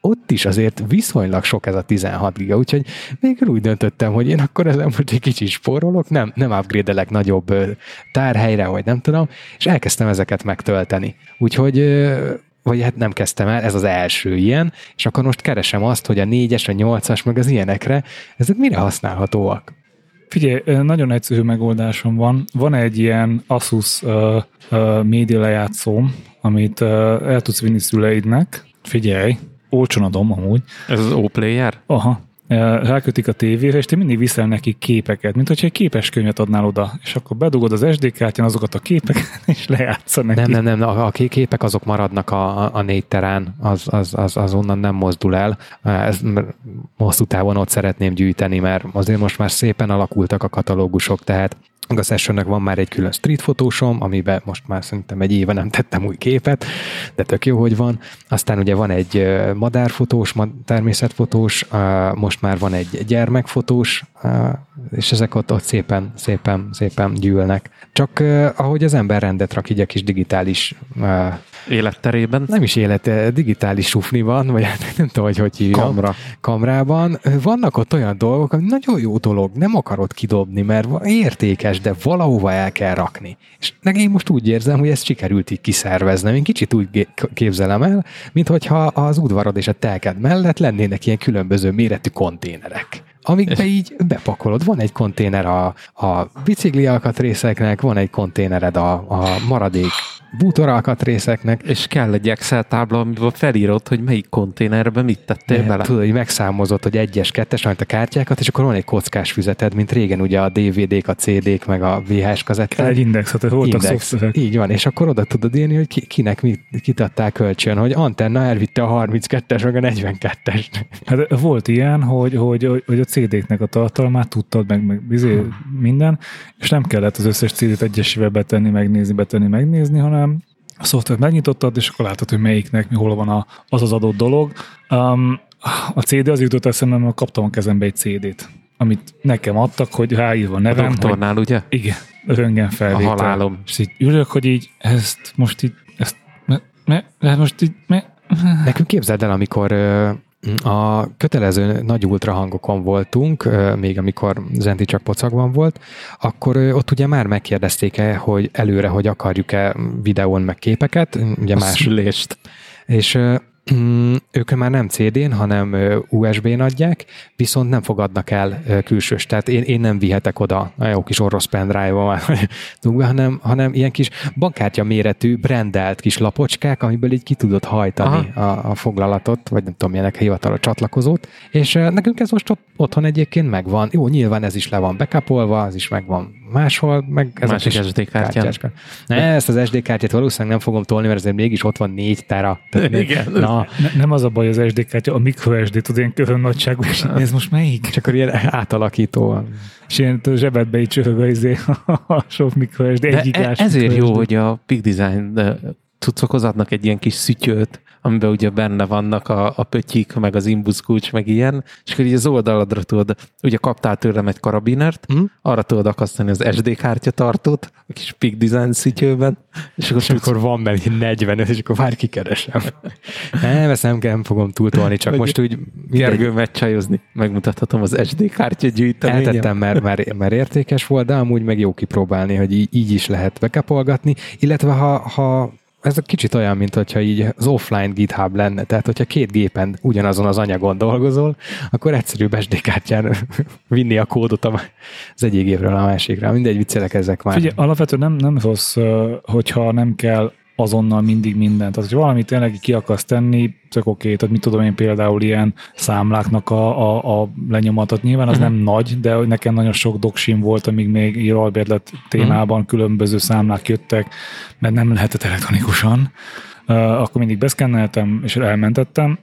ott is azért viszonylag sok ez a 16 giga, úgyhogy végül úgy döntöttem, hogy én akkor ezen most egy kicsit spórolok, nem, nem upgrade-elek nagyobb tárhelyre, vagy nem tudom, és elkezdtem ezeket megtölteni. Úgyhogy vagy hát nem kezdtem el, ez az első ilyen, és akkor most keresem azt, hogy a 4-es, a 8-as, meg az ilyenekre, ezek mire használhatóak? Figyelj, nagyon egyszerű megoldásom van. Van egy ilyen Asus uh, uh, média lejátszóm, amit uh, el tudsz vinni szüleidnek. Figyelj, olcsón adom amúgy. Ez az O-Player? Aha. Rákötik a tévére, és te mindig viszel neki képeket, mint hogyha egy képes könyvet adnál oda, és akkor bedugod az SD kártyán azokat a képeket, és lejátsza neki. Nem, nem, nem, a, képek azok maradnak a, a- négy terán, az, az, az, az onnan nem mozdul el. Ez hosszú távon ott szeretném gyűjteni, mert azért most már szépen alakultak a katalógusok, tehát a sessionnek van már egy külön street fotósom, amiben most már szerintem egy éve nem tettem új képet, de tök jó, hogy van. Aztán ugye van egy madárfotós, mad- természetfotós, most már van egy gyermekfotós, és ezek ott, ott szépen, szépen, szépen gyűlnek. Csak ö, ahogy az ember rendet rak így a kis digitális ö, Életterében? nem is élet, digitális sufniban, vagy hát nem tudom, hogy hogy hívjam. Kamra. Kamrában. Vannak ott olyan dolgok, ami nagyon jó dolog, nem akarod kidobni, mert értékes, de valahova el kell rakni. És nekem én most úgy érzem, hogy ezt sikerült így kiszerveznem. Én kicsit úgy képzelem el, mint hogyha az udvarod és a telked mellett lennének ilyen különböző méretű konténerek amikbe így bepakolod. Van egy konténer a, a bicikli alkatrészeknek, van egy konténered a, a maradék bútor alkatrészeknek, És kell egy Excel tábla, amiben felírod, hogy melyik konténerbe mit tettél bele. Tudod, hogy megszámozott, hogy egyes, kettes, majd a kártyákat, és akkor van egy kockás füzeted, mint régen ugye a DVD-k, a CD-k, meg a VHS Kell kazetták. egy indexet, voltak Index. szoftverek. Így van, és akkor oda tudod írni, hogy ki, kinek mit, kit adták kölcsön, hogy Antenna elvitte a 32-es, meg a 42-es. Hát volt ilyen, hogy, hogy, hogy- hogy a CD-knek a tartalmát tudtad, meg, meg bizé, minden, és nem kellett az összes CD-t egyesével betenni, megnézni, betenni, megnézni, hanem a szoftvert megnyitottad, és akkor látod, hogy melyiknek mi hol van a, az az adott dolog. Um, a CD az jutott eszembe, mert kaptam a kezembe egy CD-t, amit nekem adtak, hogy ráírva a A nevem, hogy doktornál, ugye? igen, röntgen felvétel. A halálom. És így ülök, hogy így ezt most így, ezt, me, me, me, most így, me, Nekünk képzeld el, amikor a kötelező nagy ultrahangokon voltunk, még amikor Zenti csak pocakban volt, akkor ott ugye már megkérdezték-e, hogy előre, hogy akarjuk-e videón meg képeket, ugye A más szülést. és mm, ők már nem CD-n, hanem USB-n adják, viszont nem fogadnak el külsős. Tehát én, én nem vihetek oda a jó kis orosz pendrive-ba, tudunk be, hanem, hanem ilyen kis bankkártya méretű, brandelt kis lapocskák, amiből így ki tudod hajtani a, a foglalatot, vagy nem tudom, milyenek a hivatalos csatlakozót. És nekünk ez most ott, otthon egyébként megvan. Jó, nyilván ez is le van backupolva, az is megvan máshol, meg ez Másik a SD kártyán. Ne, ezt az SD kártyát valószínűleg nem fogom tolni, mert azért mégis ott van 4 tera. Tehát Igen. Na, ne, nem az a baj az SD kártya, a micro SD, tudod, ilyen körön nagyságú, és nézd most melyik? csak akkor ilyen átalakító. És ilyen zsebedbe így csörög a, izé, a sok micro SD, De egy e- gigás ezért micro jó, hogy a Peak Design de cuccok adnak egy ilyen kis szütyőt, amiben ugye benne vannak a, a pötyik, meg az imbusz kulcs, meg ilyen, és akkor így az oldaladra tudod, ugye kaptál tőlem egy karabinert, Hm? arra tudod akasztani az SD kártya tartót, a kis Peak Design szütyőben, és akkor, És akkor van benne 40, és akkor várj, kikeresem. Nem, ezt nem, nem fogom túltolni, csak most úgy Gergő csajozni, megmutathatom az SD kártya gyűjteményem. eltettem, mert, mert, mert értékes volt, de amúgy meg jó kipróbálni, hogy így, így is lehet bekapolgatni, illetve ha, ha ez egy kicsit olyan, mint hogyha így az offline GitHub lenne, tehát hogyha két gépen ugyanazon az anyagon dolgozol, akkor egyszerűbb SD kártyán vinni a kódot az egyik évről a másikra. Mindegy, viccelek ezek már. Figyelj, alapvetően nem, nem rossz, hogyha nem kell azonnal mindig mindent. Tehát, hogy valami tényleg ki akarsz tenni, tök oké, okay. tehát mit tudom én például ilyen számláknak a, a, a lenyomatot. Nyilván az uh-huh. nem nagy, de nekem nagyon sok doksim volt, amíg még így albérlet témában uh-huh. különböző számlák jöttek, mert nem lehetett elektronikusan. Uh, akkor mindig beszkenneltem, és elmentettem.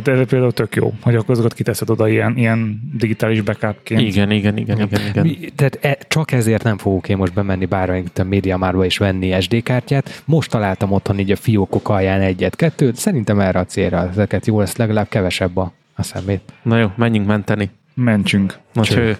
Tehát ez például tök jó, hogy akkor azokat kiteszed oda ilyen, ilyen digitális backupként. Igen, igen, igen, igen, igen. Mi, tehát e, csak ezért nem fogok én most bemenni bármelyik a médiamárba és venni SD kártyát. Most találtam otthon így a fiókok alján egyet, kettőt. Szerintem erre a célra ezeket jó lesz, legalább kevesebb a, a szemét. Na jó, menjünk menteni. Mentsünk. Na cső. cső.